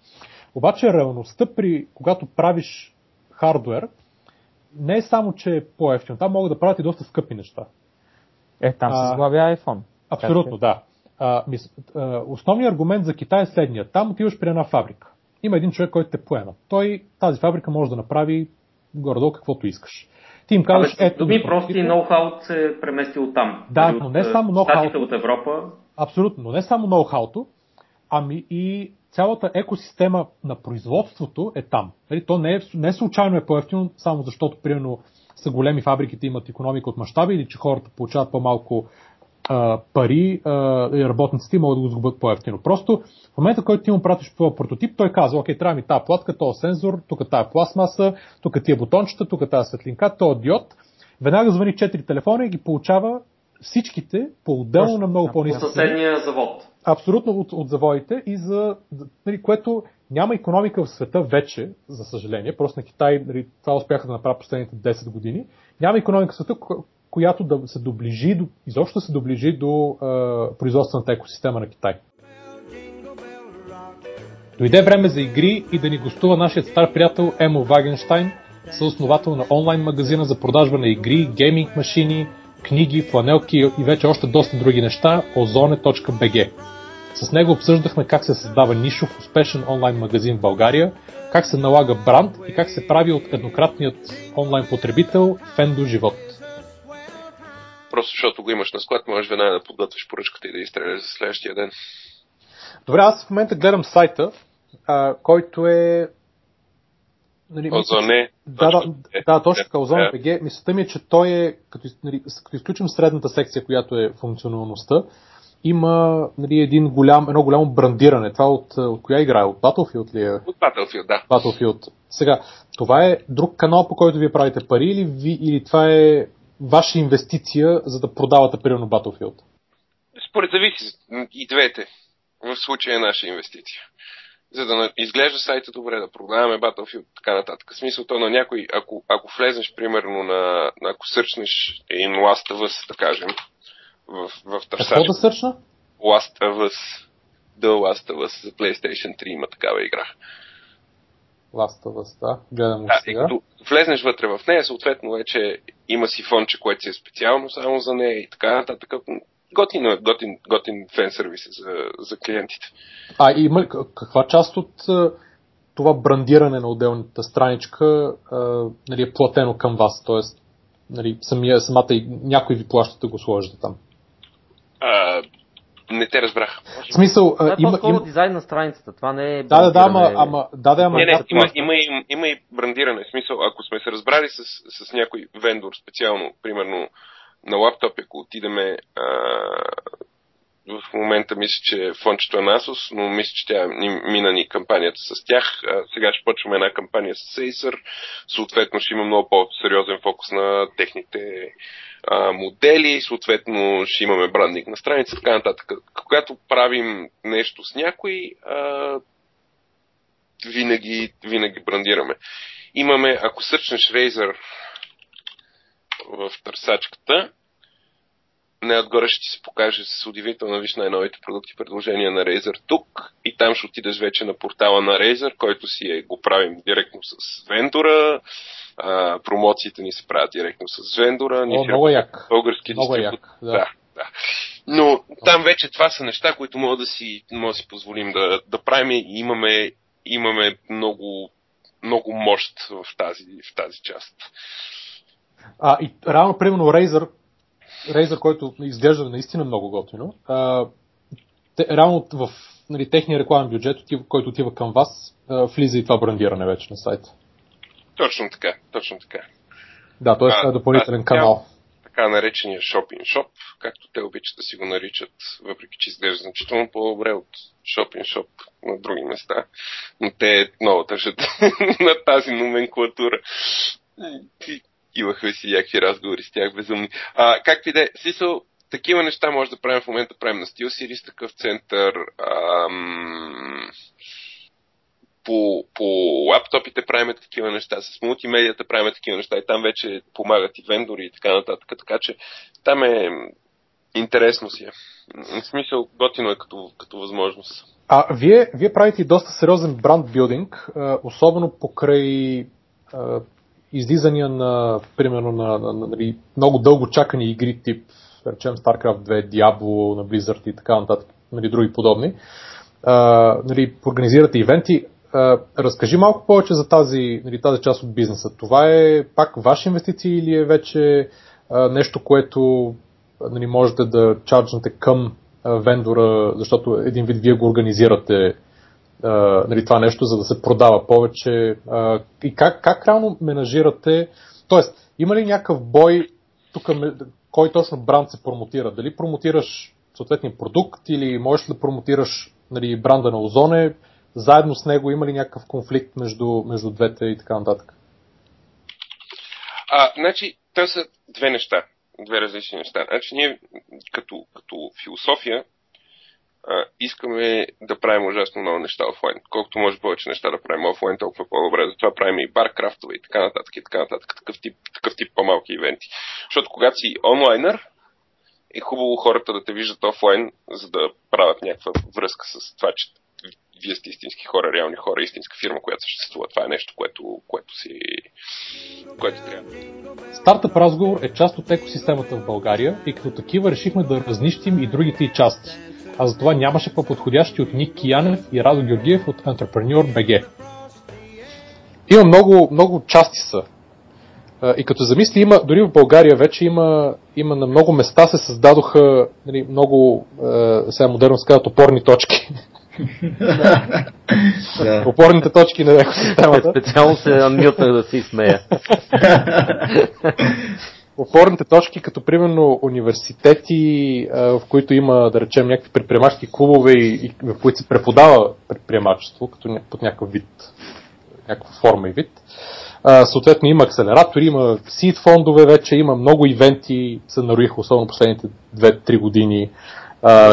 Обаче реалността при, когато правиш хардвер, не е само, че е по-ефтино. Там могат да правят и доста скъпи неща. Е, там се сглавя iPhone. Абсолютно, да. А, мис, а, основният аргумент за Китай е следния. Там отиваш при една фабрика. Има един човек, който те поема. Той тази фабрика може да направи горе-долу каквото искаш. Ти им казваш, ето... Думи прости ноу-хау се е преместил там. Да, но не само ноу-хау. от Европа. Абсолютно, но не само ноу-хауто, ами и цялата екосистема на производството е там. Нали, то не е, не е случайно е по-ефтино, само защото, примерно, са големи фабриките, имат економика от мащаби или че хората получават по-малко а, пари а, и работниците могат да го сгубят по-ефтино. Просто в момента, в който ти му пратиш това прототип, той казва, окей, трябва ми тази платка, този сензор, тук тази пластмаса, тук тия бутончета, тук тази светлинка, този диод. Веднага звъни 4 телефона и ги получава всичките по-отделно на много по-ниски. От съседния завод. Абсолютно от, от заводите и за, нали, което няма економика в света вече, за съжаление, просто на Китай нали, това успяха да направят последните 10 години, няма економика в света, която да се доближи, до, изобщо се доближи до е, производствената екосистема на Китай. Дойде време за игри и да ни гостува нашият стар приятел Емо Вагенштайн, съосновател на онлайн магазина за продажба на игри, гейминг машини, книги, фланелки и вече още доста други неща, ozone.bg. С него обсъждахме как се създава нишов успешен онлайн магазин в България, как се налага бранд и как се прави от еднократният онлайн потребител фен до живот. Просто защото го имаш на склад, можеш веднага да подготвиш поръчката и да изстреляш за следващия ден. Добре, аз в момента гледам сайта, а, който е Нали, Озоне. Да, да, да, точно така, Озоне ПГ. Мисълта ми е, че той е, като, нали, като изключим средната секция, която е функционалността, има нали, един голям, едно голямо брандиране. Това от, от коя игра? От Battlefield ли е? От Battlefield, да. Battlefield. Сега, това е друг канал, по който вие правите пари или, ви, или това е ваша инвестиция, за да продавате примерно Battlefield? Според зависи и двете. В случая е наша инвестиция за да изглежда сайта добре, да продаваме Battlefield така нататък. В смисъл то на някой, ако, ако влезеш примерно на, ако сърчнеш in Last of Us, да кажем, в, в търсача. Какво да сърчна? Last of Us. The Last of Us за PlayStation 3 има такава игра. Last of Us, да. Гледам да, сега. Като влезнеш вътре в нея, съответно вече има си фонче, което си е специално само за нея и така нататък готин, готин, готин фен сервис за, за клиентите. А има каква част от това брандиране на отделната страничка а, нали, е платено към вас? Тоест, нали, самия, самата и някой ви плаща да го сложите там? А, не те разбрах. В смисъл, това е има, по-скоро има... дизайн на страницата, това не е Да, да, да, ама, ама, да, да, ама... Не, не, има, има, има, има и брандиране. В смисъл, ако сме се разбрали с, с някой вендор специално, примерно на лаптоп, ако отидеме а, в момента мисля, че фончето е на Asus, но мисля, че тя мина ни кампанията с тях. А, сега ще почваме една кампания с Acer. Съответно ще има много по-сериозен фокус на техните а, модели, съответно ще имаме брандинг на страница, така нататък. Когато правим нещо с някой, а, винаги, винаги брандираме. Имаме, ако сърчнеш Razer в търсачката. Най-отгоре ще се покаже с удивителна виж най-новите продукти предложения на Razer тук и там ще отидеш вече на портала на Razer, който си е, го правим директно с вендора. А, промоциите ни се правят директно с вендора. О, много як. Български много як, да. да. да. Но там вече това са неща, които мога да си, мога да си позволим да, да правим и имаме, имаме много, много мощ в тази, в тази част. А, и реално, примерно, Razer, Razer, който изглежда наистина много готино, а, те, реално в нали, техния рекламен бюджет, който отива към вас, а, влиза и това брандиране вече на сайта. Точно така, точно така. Да, т.е. това е допълнителен канал. Така наречения Shopping Shop, както те обичат да си го наричат, въпреки че изглежда значително по-добре от Shopping Shop на други места. Но те много тъжат на тази номенклатура. Имахме си някакви разговори с тях безумни. А, както и да е, смисъл, такива неща може да правим в момента. Правим на SteelSeries такъв център. Ам, по, по лаптопите правим такива неща, с мултимедията правим такива неща и там вече помагат и вендори и така нататък. Така че там е интересно си е. В смисъл, готино е като, като възможност. А вие, вие правите доста сериозен бранд билдинг, особено покрай излизания на, примерно, на, на, на, нали, много дълго чакани игри тип, речем StarCraft 2, Diablo, на Blizzard и така нататък, нали, други подобни. А, нали, организирате ивенти. А, разкажи малко повече за тази, нали, тази част от бизнеса. Това е пак ваши инвестиции или е вече а, нещо, което нали, можете да чарджнете към вендора, защото един вид вие го организирате нали, това нещо, за да се продава повече. А, и как, как реално менажирате? Тоест, има ли някакъв бой тук, кой точно бранд се промотира? Дали промотираш съответния продукт или можеш да промотираш нали, бранда на Озоне? Заедно с него има ли някакъв конфликт между, между двете и така нататък? А, значи, те са две неща. Две различни неща. Значи, ние като, като философия искаме да правим ужасно много неща офлайн. Колкото може повече неща да правим офлайн, толкова по-добре. Затова правим и баркрафтове и така нататък и така нататък. Такъв тип, такъв тип по-малки ивенти. Защото когато си онлайнер, е хубаво хората да те виждат офлайн, за да правят някаква връзка с това, че вие сте истински хора, реални хора, истинска фирма, която съществува. Това е нещо, което, което си което трябва. Стартъп разговор е част от екосистемата в България и като такива решихме да разнищим и другите части а за това нямаше по-подходящи от Ник Киянев и Радо Георгиев от Entrepreneur BG. Има много, много части са. И като замисли, има, дори в България вече има, има на много места се създадоха нали, много, е, сега модерно се казват, опорни точки. да. Опорните точки на екосистемата. Специално се анмютнах да си смея. опорните точки, като примерно университети, в които има, да речем, някакви предприемачки клубове, и, и, в които се преподава предприемачество, като под някакъв вид, някаква форма и вид. съответно има акселератори, има сид фондове вече, има много ивенти, се нароиха, особено последните 2-3 години.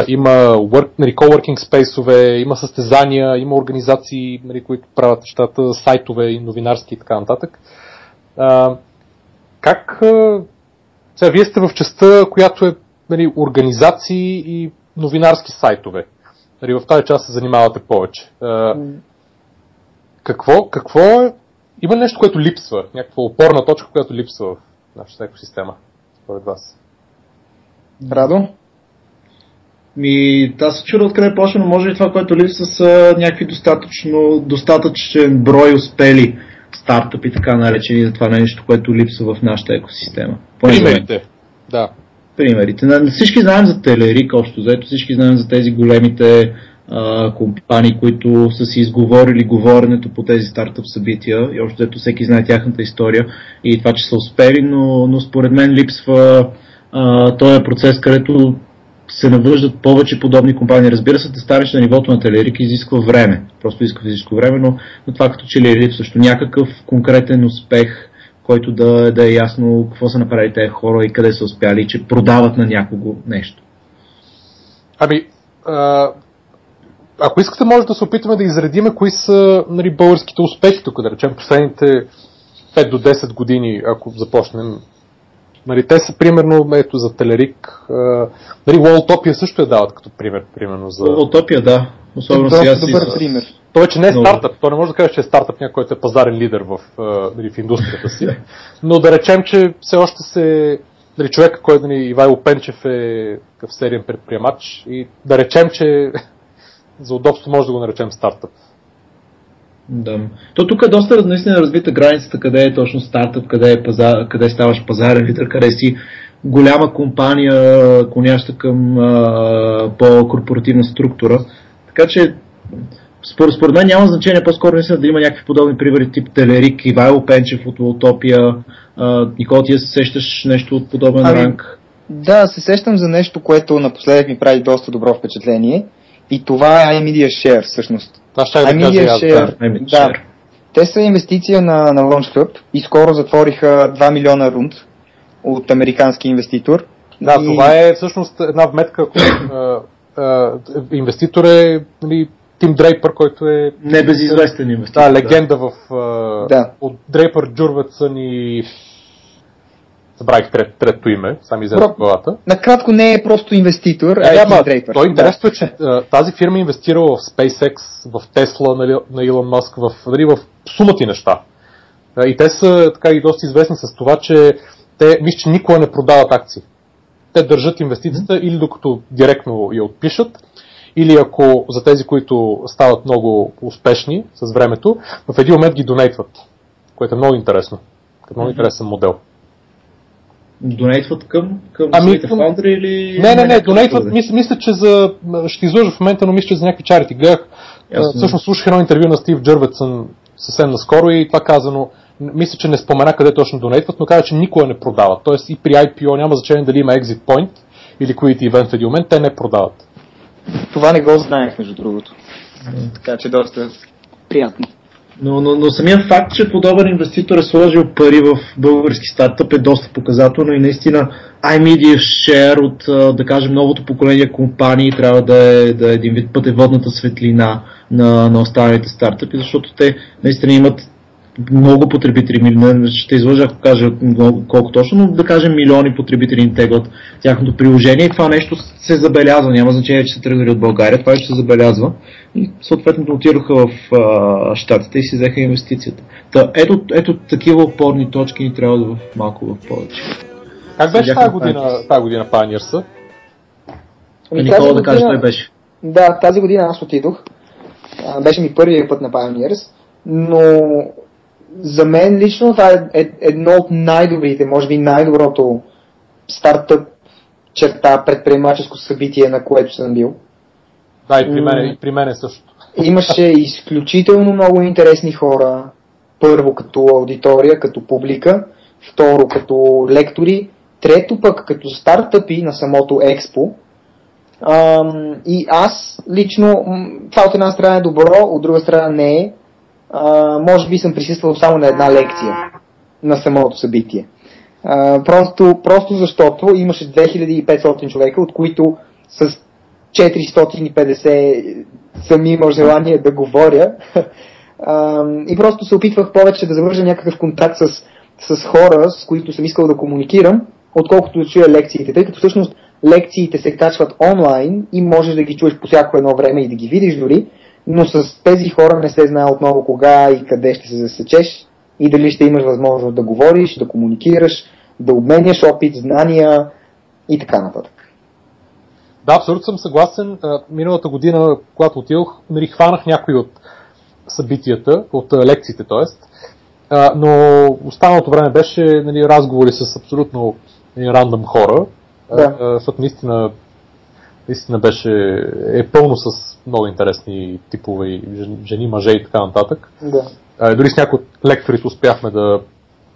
има work, нали, coworking спейсове, има състезания, има организации, нали, които правят нещата, сайтове и новинарски и така нататък. Как сега, вие сте в частта, която е нали, организации и новинарски сайтове. Нали, в тази част се занимавате повече. А, какво, какво е? Има нещо, което липсва? Някаква опорна точка, която липсва в нашата екосистема, според вас? Радо? Ми, аз се чудя откъде почна, но може и това, което липсва са някакви достатъчно, достатъчен брой успели стартъпи, така наречени, за това нещо, което липсва в нашата екосистема. Примерите. Да. Примерите. Всички знаем за Телерик, общо заето всички знаем за тези големите а, компании, които са си изговорили говоренето по тези стартъп събития и общо заето всеки знае тяхната история и това, че са успели, но, но според мен липсва а, този процес, където се навъждат повече подобни компании. Разбира се, да станеш на нивото на Телерик изисква време. Просто изисква физическо време, но, но това като че ли е липсващо някакъв конкретен успех, който да, да е ясно какво са направили тези хора и къде са успяли, че продават на някого нещо. Ами, а, ако искате, може да се опитаме да изредиме кои са нали, българските успехи тук, да речем последните 5 до 10 години, ако започнем Нали, те са примерно, ето за Телерик, нали, Walltopia също я дават като пример, примерно за... Walltopia, да. Особено сега си... добър пример. Той вече не е стартъп, той не може да каже, че е стартъп някой, който е пазарен лидер в, нали, в индустрията си, но да речем, че все още се... Нали, човека, който нали, Ивайло Пенчев е такъв сериен предприемач и да речем, че за удобство може да го наречем стартъп. Да. То тук е доста наистина развита границата, къде е точно стартъп, къде, е пазар, къде ставаш пазарен лидер, къде си голяма компания, коняща към а, по-корпоративна структура. Така че според, според мен няма значение по-скоро наистина да има някакви подобни примери, тип Телерик, Ивайло Пенчев от Утопия. Никола, ти се сещаш нещо от подобен ами, ранг? Да, се сещам за нещо, което напоследък ми прави доста добро впечатление. И това е iMedia Share, всъщност. Това ще да кажа Share, да, да. Те са инвестиция на, на Launch Hub и скоро затвориха 2 милиона рунд от американски инвеститор. Да, и... това е всъщност една вметка, която инвеститор е нали, Тим Дрейпър, който е... Небезизвестен инвеститор. Да, легенда в... Да. От Дрейпър, Джурватсън и Забравих трет, трето име, сами в главата. Накратко не е просто инвеститор, а е ма, Дрейпър. Той интересно е, че тази фирма е инвестирала в SpaceX, в Tesla нали, на Илон Маск, в, нали, в сумати неща. И те са така и доста известни с това, че те, мисля, че никога не продават акции. Те държат инвестицията mm-hmm. или докато директно я отпишат, или ако за тези, които стават много успешни с времето, в един момент ги донейтват, което е много интересно. Като много интересен модел. Донейтват към, към ами. Foundry или... Не, не, не, донейтват, мисля, мисля, че за... Ще излъжа в момента, но мисля, че за някакви чарити. Гледах, всъщност слушах едно интервю на Стив Джърветсън съвсем наскоро и това казано, мисля, че не спомена къде точно донейтват, но каза, че никога не продават. Тоест и при IPO няма значение дали има exit point или Liquidity Event в един момент, те не продават. Това не го знаех, между другото. Така че доста приятно. Но, но, но самия факт, че подобен инвеститор е сложил пари в български стартъп е доста показателно и наистина iMedia Share от, да кажем, новото поколение компании трябва да е, да е един вид пътеводната светлина на, на останалите стартъпи, защото те наистина имат много потребители, ще излъжа ако кажа много, колко точно, но да кажем милиони потребители им теглят тяхното приложение и това нещо се забелязва. Няма значение, че са тръгнали от България, това ще се забелязва. И съответно отидоха в а, щатите и си взеха инвестицията. Та, ето, ето такива опорни точки ни трябва да в малко в повече. Как беше тази година, тази година Pioneers? Ами, Никола да каже, той беше. Да, тази година аз отидох. Беше ми първият път на Pioneers, но за мен лично това е, е едно от най-добрите, може би най-доброто стартъп черта предприемаческо събитие, на което съм бил. Да, и при мен, и при мен е също. Имаше изключително много интересни хора. Първо като аудитория, като публика, второ като лектори, трето пък като стартъпи на самото експо. и аз лично, това от една страна е добро, от друга страна не е може би съм присъствал само на една лекция на самото събитие. А, просто, просто защото имаше 2500 човека, от които с 450 съм имал желание да говоря. А, и просто се опитвах повече да завържа някакъв контакт с, с хора, с които съм искал да комуникирам, отколкото да чуя лекциите, тъй като всъщност лекциите се качват онлайн и можеш да ги чуеш по всяко едно време и да ги видиш дори, но с тези хора не се знае отново кога и къде ще се засечеш и дали ще имаш възможност да говориш, да комуникираш, да обменяш опит, знания и така нататък. Да, абсолютно съм съгласен. Миналата година, когато отидох, нали, хванах някои от събитията, от лекциите, т.е. Но останалото време беше нали, разговори с абсолютно нали, рандъм хора, да. защото наистина, наистина беше, е пълно с много интересни типове и жени, мъже и така нататък. Да. А, дори с някои от лекторите успяхме да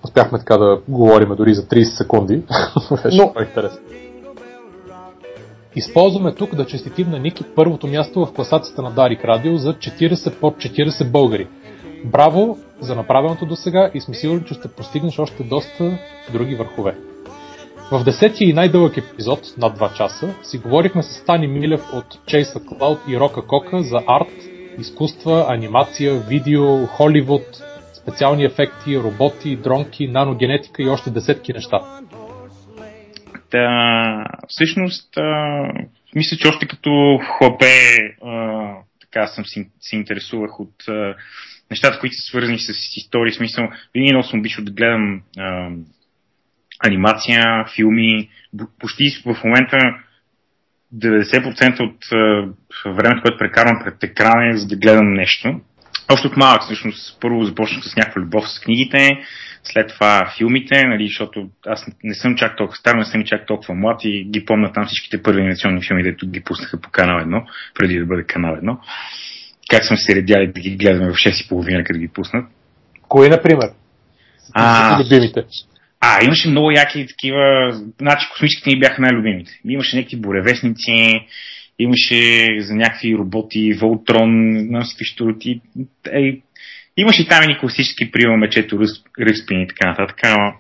успяхме така да говорим дори за 30 секунди. Беше Но... интересно. Използваме тук да честитим на Ники първото място в класацията на Дарик Радио за 40 под 40 българи. Браво за направеното до сега и сме сигурни, че ще постигнеш още доста други върхове. В десетия и най-дълъг епизод, над 2 часа, си говорихме с Тани Милев от Chase Cloud и Рока Кока за арт, изкуства, анимация, видео, Холивуд, специални ефекти, роботи, дронки, наногенетика и още десетки неща. Да, всъщност, а, мисля, че още като хлапе а, така съм се, се интересувах от а, нещата, които са свързани с история. Смисъл, винаги много съм обичал да гледам а, анимация, филми. Почти в момента 90% от времето, което прекарвам пред екрана е за да гледам нещо. още от малък, всъщност, първо започнах с някаква любов с книгите, след това филмите, нали, защото аз не съм чак толкова стар, не съм чак толкова млад и ги помня там всичките първи анимационни филми, дето ги пуснаха по канал 1, преди да бъде канал 1. Как сме се редяли да ги гледаме в 6.30, като ги пуснат. Кои, например? А, любимите. А, имаше много яки такива. Значи, космическите ни бяха най-любимите. Имаше някакви буревестници, имаше за някакви роботи, Волтрон, всички штурти. Е, имаше и там и класически приема мечето, Ръспин и така нататък. Ама...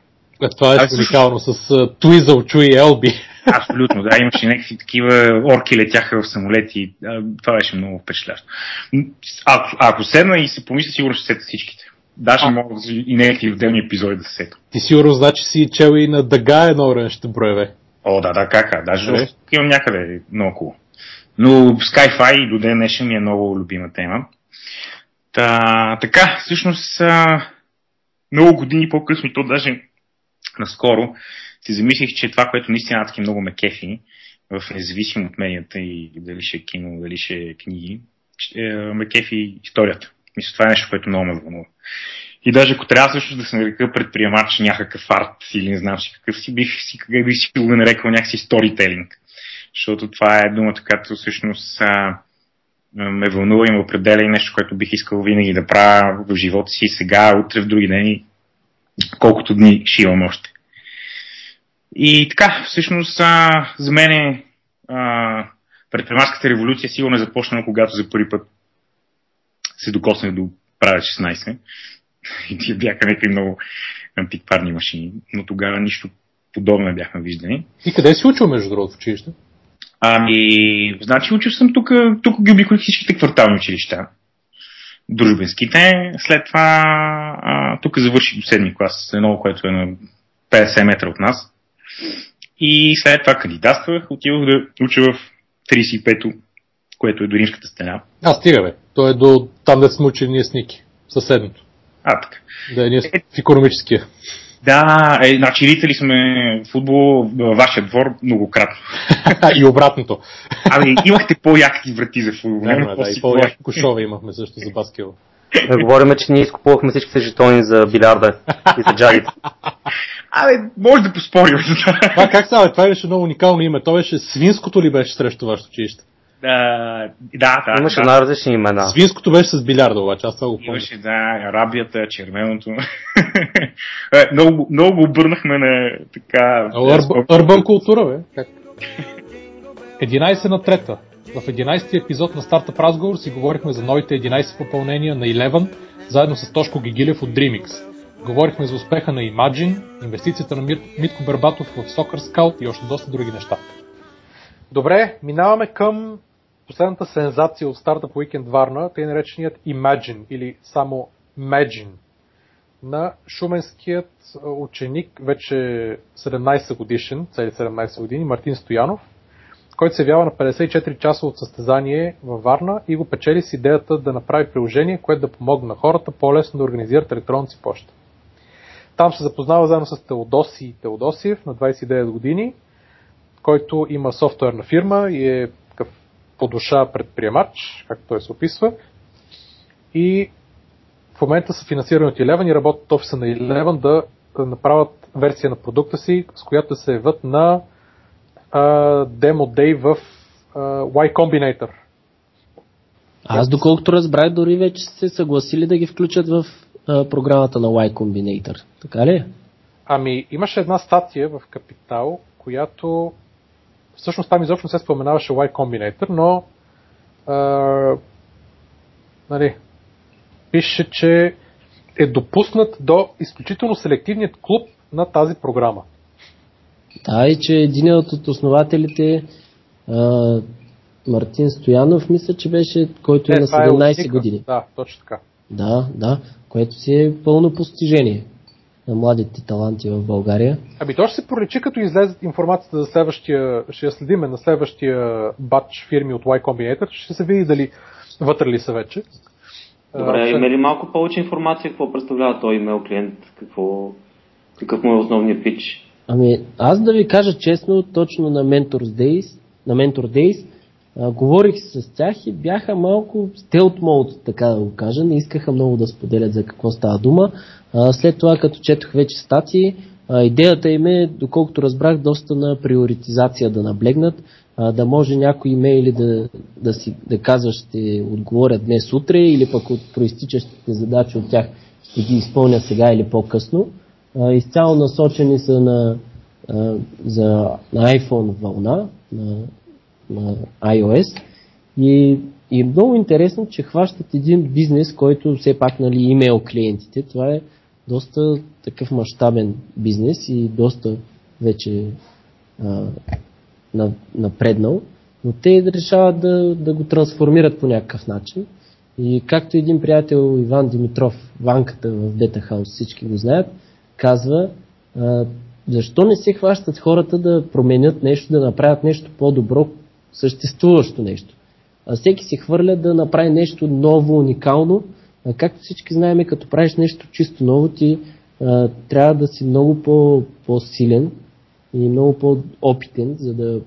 Е, това е уникално с uh, Туизъл, Чу и Елби. Абсолютно, да. Имаше някакви такива орки летяха в самолети. Това беше много впечатлящо. А, ако седна и се помисля, сигурно ще сета всичките. Даже а. мога и някакви отделни епизоди да се сета. Ти сигурно значи си чел и на дъга едно време ще броеве. О, да, да, кака. Даже е. имам някъде много хубаво. Но Skyfi до ден днешен ми е много любима тема. Та, така, всъщност а, много години по-късно и то даже наскоро си замислих, че това, което наистина таки много ме кефи, в независимо от медията и дали ще е кино, дали ще е книги, е, ме кефи историята. Мисля, това е нещо, което много ме вълнува. И даже ако трябва също да се нарека предприемач някакъв арт или не знам си какъв си, бих си, как си го нарекал някакси сторителинг. Защото това е думата, която всъщност а, ме вълнува и ме определя и нещо, което бих искал винаги да правя в живота си сега, утре, в други дни, колкото дни ще имам още. И така, всъщност а, за мен е, предприемачската революция сигурно е започнала, когато за първи път се докоснах до правя 16. И тия бяха някакви много антикварни машини, но тогава нищо подобно бяхме виждани. И къде си учил, между другото, в училище? Ами, значи учил съм тук, тук ги обиколих всичките квартални училища. Дружбенските. След това а, тук завърших до седми клас, едно, което е на 50 метра от нас. И след това кандидатствах, отивах да уча в 35-то, което е до римската стена. А, стига бе. То е до там да сме учили ние с Ники. Съседното. А, така. Да, ние е, в економическия. Да, е, значи ритали сме футбол във вашия двор многократно. и обратното. Ами, имахте по-яки врати за футбол. Да, да, да, и по-яки кошове имахме също за баскетбол. Да говорим, че ние изкупувахме всичките жетони за билярда и за джагите. Абе, може да поспорим за това. Как става? Това беше много уникално име. То беше свинското ли беше срещу вашето училище? Да, да. Имаше да. най-различни имена. Свинското беше с билярда, обаче, аз това го помня. Имаше, да, арабията, червеното. Е, много, много го обърнахме на така... Урбан култура, бе. Как? 11 на трета. В 11 епизод на Стартъп разговор си говорихме за новите 11 попълнения на Eleven, заедно с Тошко Гигилев от Dreamix. Говорихме за успеха на Imagine, инвестицията на Митко Бербатов в Soccer Scout и още доста други неща. Добре, минаваме към последната сензация от Startup Weekend Варна, тъй нареченият Imagine или само Imagine на шуменският ученик, вече 17 годишен, цели 17 години, Мартин Стоянов, който се явява на 54 часа от състезание във Варна и го печели с идеята да направи приложение, което да помогне на хората по-лесно да организират електронната си почта. Там се запознава заедно с Теодоси Теодосиев на 29 години, който има софтуерна фирма и е по душа предприемач, както той се описва. И в момента са финансирани от Eleven и работят офиса на Eleven да, направят версия на продукта си, с която да се явят на демо дей в а, Y Combinator. Аз доколкото разбрах, дори вече се съгласили да ги включат в а, програмата на Y Combinator. Така ли? Ами, имаше една статия в Капитал, която всъщност там изобщо не се споменаваше Y Combinator, но а, нали, пише, че е допуснат до изключително селективният клуб на тази програма. Да, и че един от основателите а, Мартин Стоянов, мисля, че беше, който е, е на 17 е години. Да, точно така. Да, да, което си е пълно постижение на младите таланти в България. Ами то ще се проличи, като излезе информацията за следващия, ще я следиме на следващия батч фирми от Y Combinator, ще се види дали вътре ли са вече. Добре, а, има ли малко повече информация какво представлява този имейл клиент, какво, какъв му е основният пич? Ами, аз да ви кажа честно, точно на Mentors Days, на Mentor Days, а, говорих с тях и бяха малко стелт мод, така да го кажа. Не искаха много да споделят за какво става дума. А, след това, като четох вече статии, а, идеята им е, доколкото разбрах, доста на приоритизация да наблегнат, а, да може някои имейли да, да, си, да казва ще отговорят днес утре или пък от проистичащите задачи от тях ще ги изпълня сега или по-късно. А, изцяло насочени са на, а, за, на iPhone вълна, на на iOS. И, и е много интересно, че хващат един бизнес, който все пак нали, имейл клиентите. Това е доста такъв мащабен бизнес и доста вече а, напреднал. Но те решават да, да го трансформират по някакъв начин. И както един приятел Иван Димитров, ванката в Бета Хаус, всички го знаят, казва, а, защо не се хващат хората да променят нещо, да направят нещо по-добро, съществуващо нещо. А всеки се хвърля да направи нещо ново, уникално. А както всички знаем, като правиш нещо чисто ново, ти а, трябва да си много по, по-силен и много по-опитен, за да,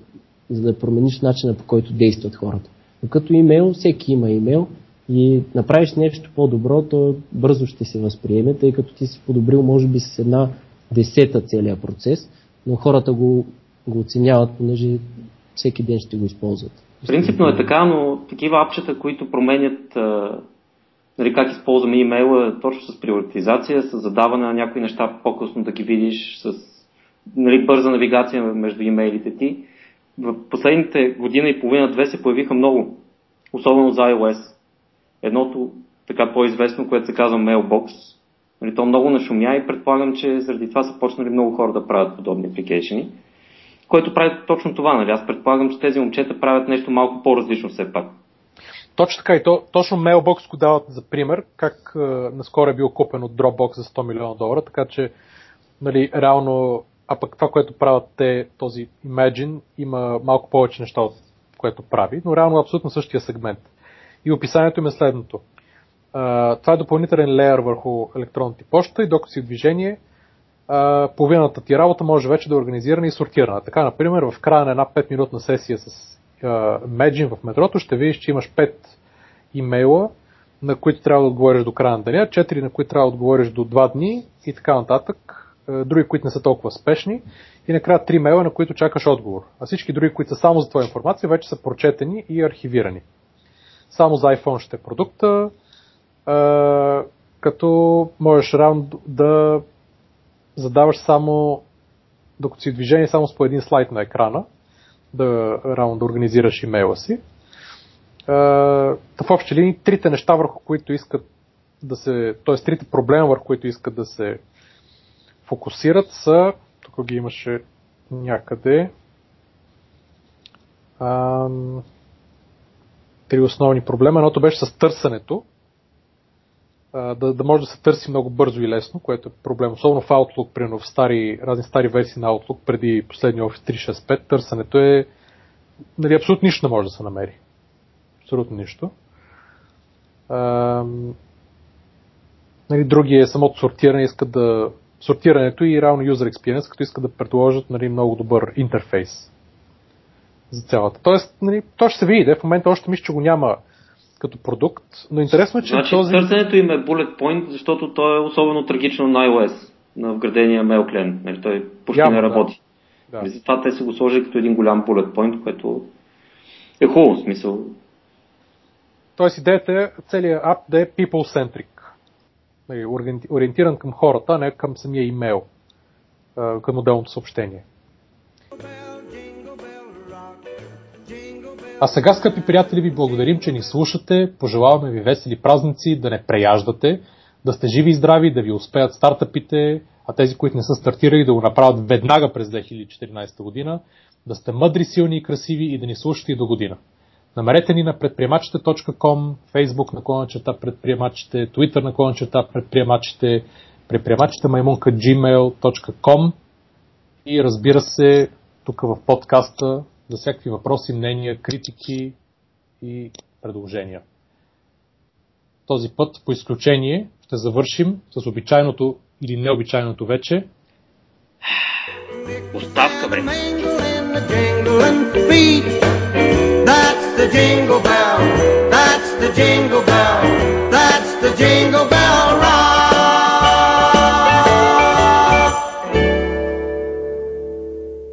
за да промениш начина по който действат хората. Но като имейл, всеки има имейл и направиш нещо по-добро, то бързо ще се възприеме, тъй като ти си подобрил може би с една десета целият процес, но хората го, го оценяват, понеже всеки ден ще го използват. Принципно е така, но такива апчета, които променят нали, как използваме имейла точно с приоритизация, с задаване на някои неща по-късно да ги видиш, с нали, бърза навигация между имейлите ти. В последните година и половина-две се появиха много, особено за iOS. Едното така по-известно, което се казва Mailbox. Нали, то много нашумя и предполагам, че заради това са почнали много хора да правят подобни апликейшени което прави точно това. Нали? Аз предполагам, че тези момчета правят нещо малко по-различно все пак. Точно така и то, точно Mailbox го дават за пример, как е, наскоро е бил купен от Dropbox за 100 милиона долара, така че нали, реално, а пък това, което правят те, този Imagine, има малко повече неща, от което прави, но реално е абсолютно същия сегмент. И описанието им е следното. Uh, това е допълнителен леер върху електронната почта и докато си в движение, половината ти работа може вече да е организирана и сортирана. Така, например, в края на една 5-минутна сесия с Меджин в метрото ще видиш, че имаш 5 имейла, на които трябва да отговориш до края на деня, 4 на които трябва да отговориш до 2 дни и така нататък, други, които не са толкова спешни и накрая 3 мейла, на които чакаш отговор. А всички други, които са само за твоя информация, вече са прочетени и архивирани. Само за iPhone ще е продукта, като можеш рано да задаваш само, докато си в движение, само с по един слайд на екрана, да, рано да организираш имейла си. в общи линии, трите неща, върху които искат да се, т.е. трите проблема, върху които искат да се фокусират са, тук ги имаше някъде, ам, три основни проблема. Едното беше с търсенето, да, да може да се търси много бързо и лесно, което е проблем. Особено в Outlook, примерно в стари, разни стари версии на Outlook, преди последния Office 365, търсенето е нали, абсолютно нищо не може да се намери. Абсолютно нищо. А, нали, други е самото сортиране, искат да сортирането и реално user experience, като искат да предложат нали, много добър интерфейс за цялата. Тоест, нали, то ще се види, в момента още мисля, че го няма като продукт, но интересно е, че значи, този... търсенето им е bullet point, защото то е особено трагично на iOS, на вградения mail клиент. Нали, той почти Явно, не работи. Да. Да. Затова те са го сложили като един голям bullet point, което е хубаво смисъл. Тоест идеята е целият ап да е people-centric. Нали, ориентиран към хората, а не към самия имейл, към отделното съобщение. А сега, скъпи приятели, ви благодарим, че ни слушате. Пожелаваме ви весели празници, да не преяждате, да сте живи и здрави, да ви успеят стартъпите, а тези, които не са стартирали, да го направят веднага през 2014 година, да сте мъдри, силни и красиви и да ни слушате и до година. Намерете ни на предприемачите.com, Facebook на черта предприемачите, Twitter на черта предприемачите, предприемачите маймунка gmail.com и разбира се, тук в подкаста за всякакви въпроси, мнения, критики и предложения. Този път, по изключение, ще завършим с обичайното или необичайното вече. Оставка време. That's the jingle bell rock.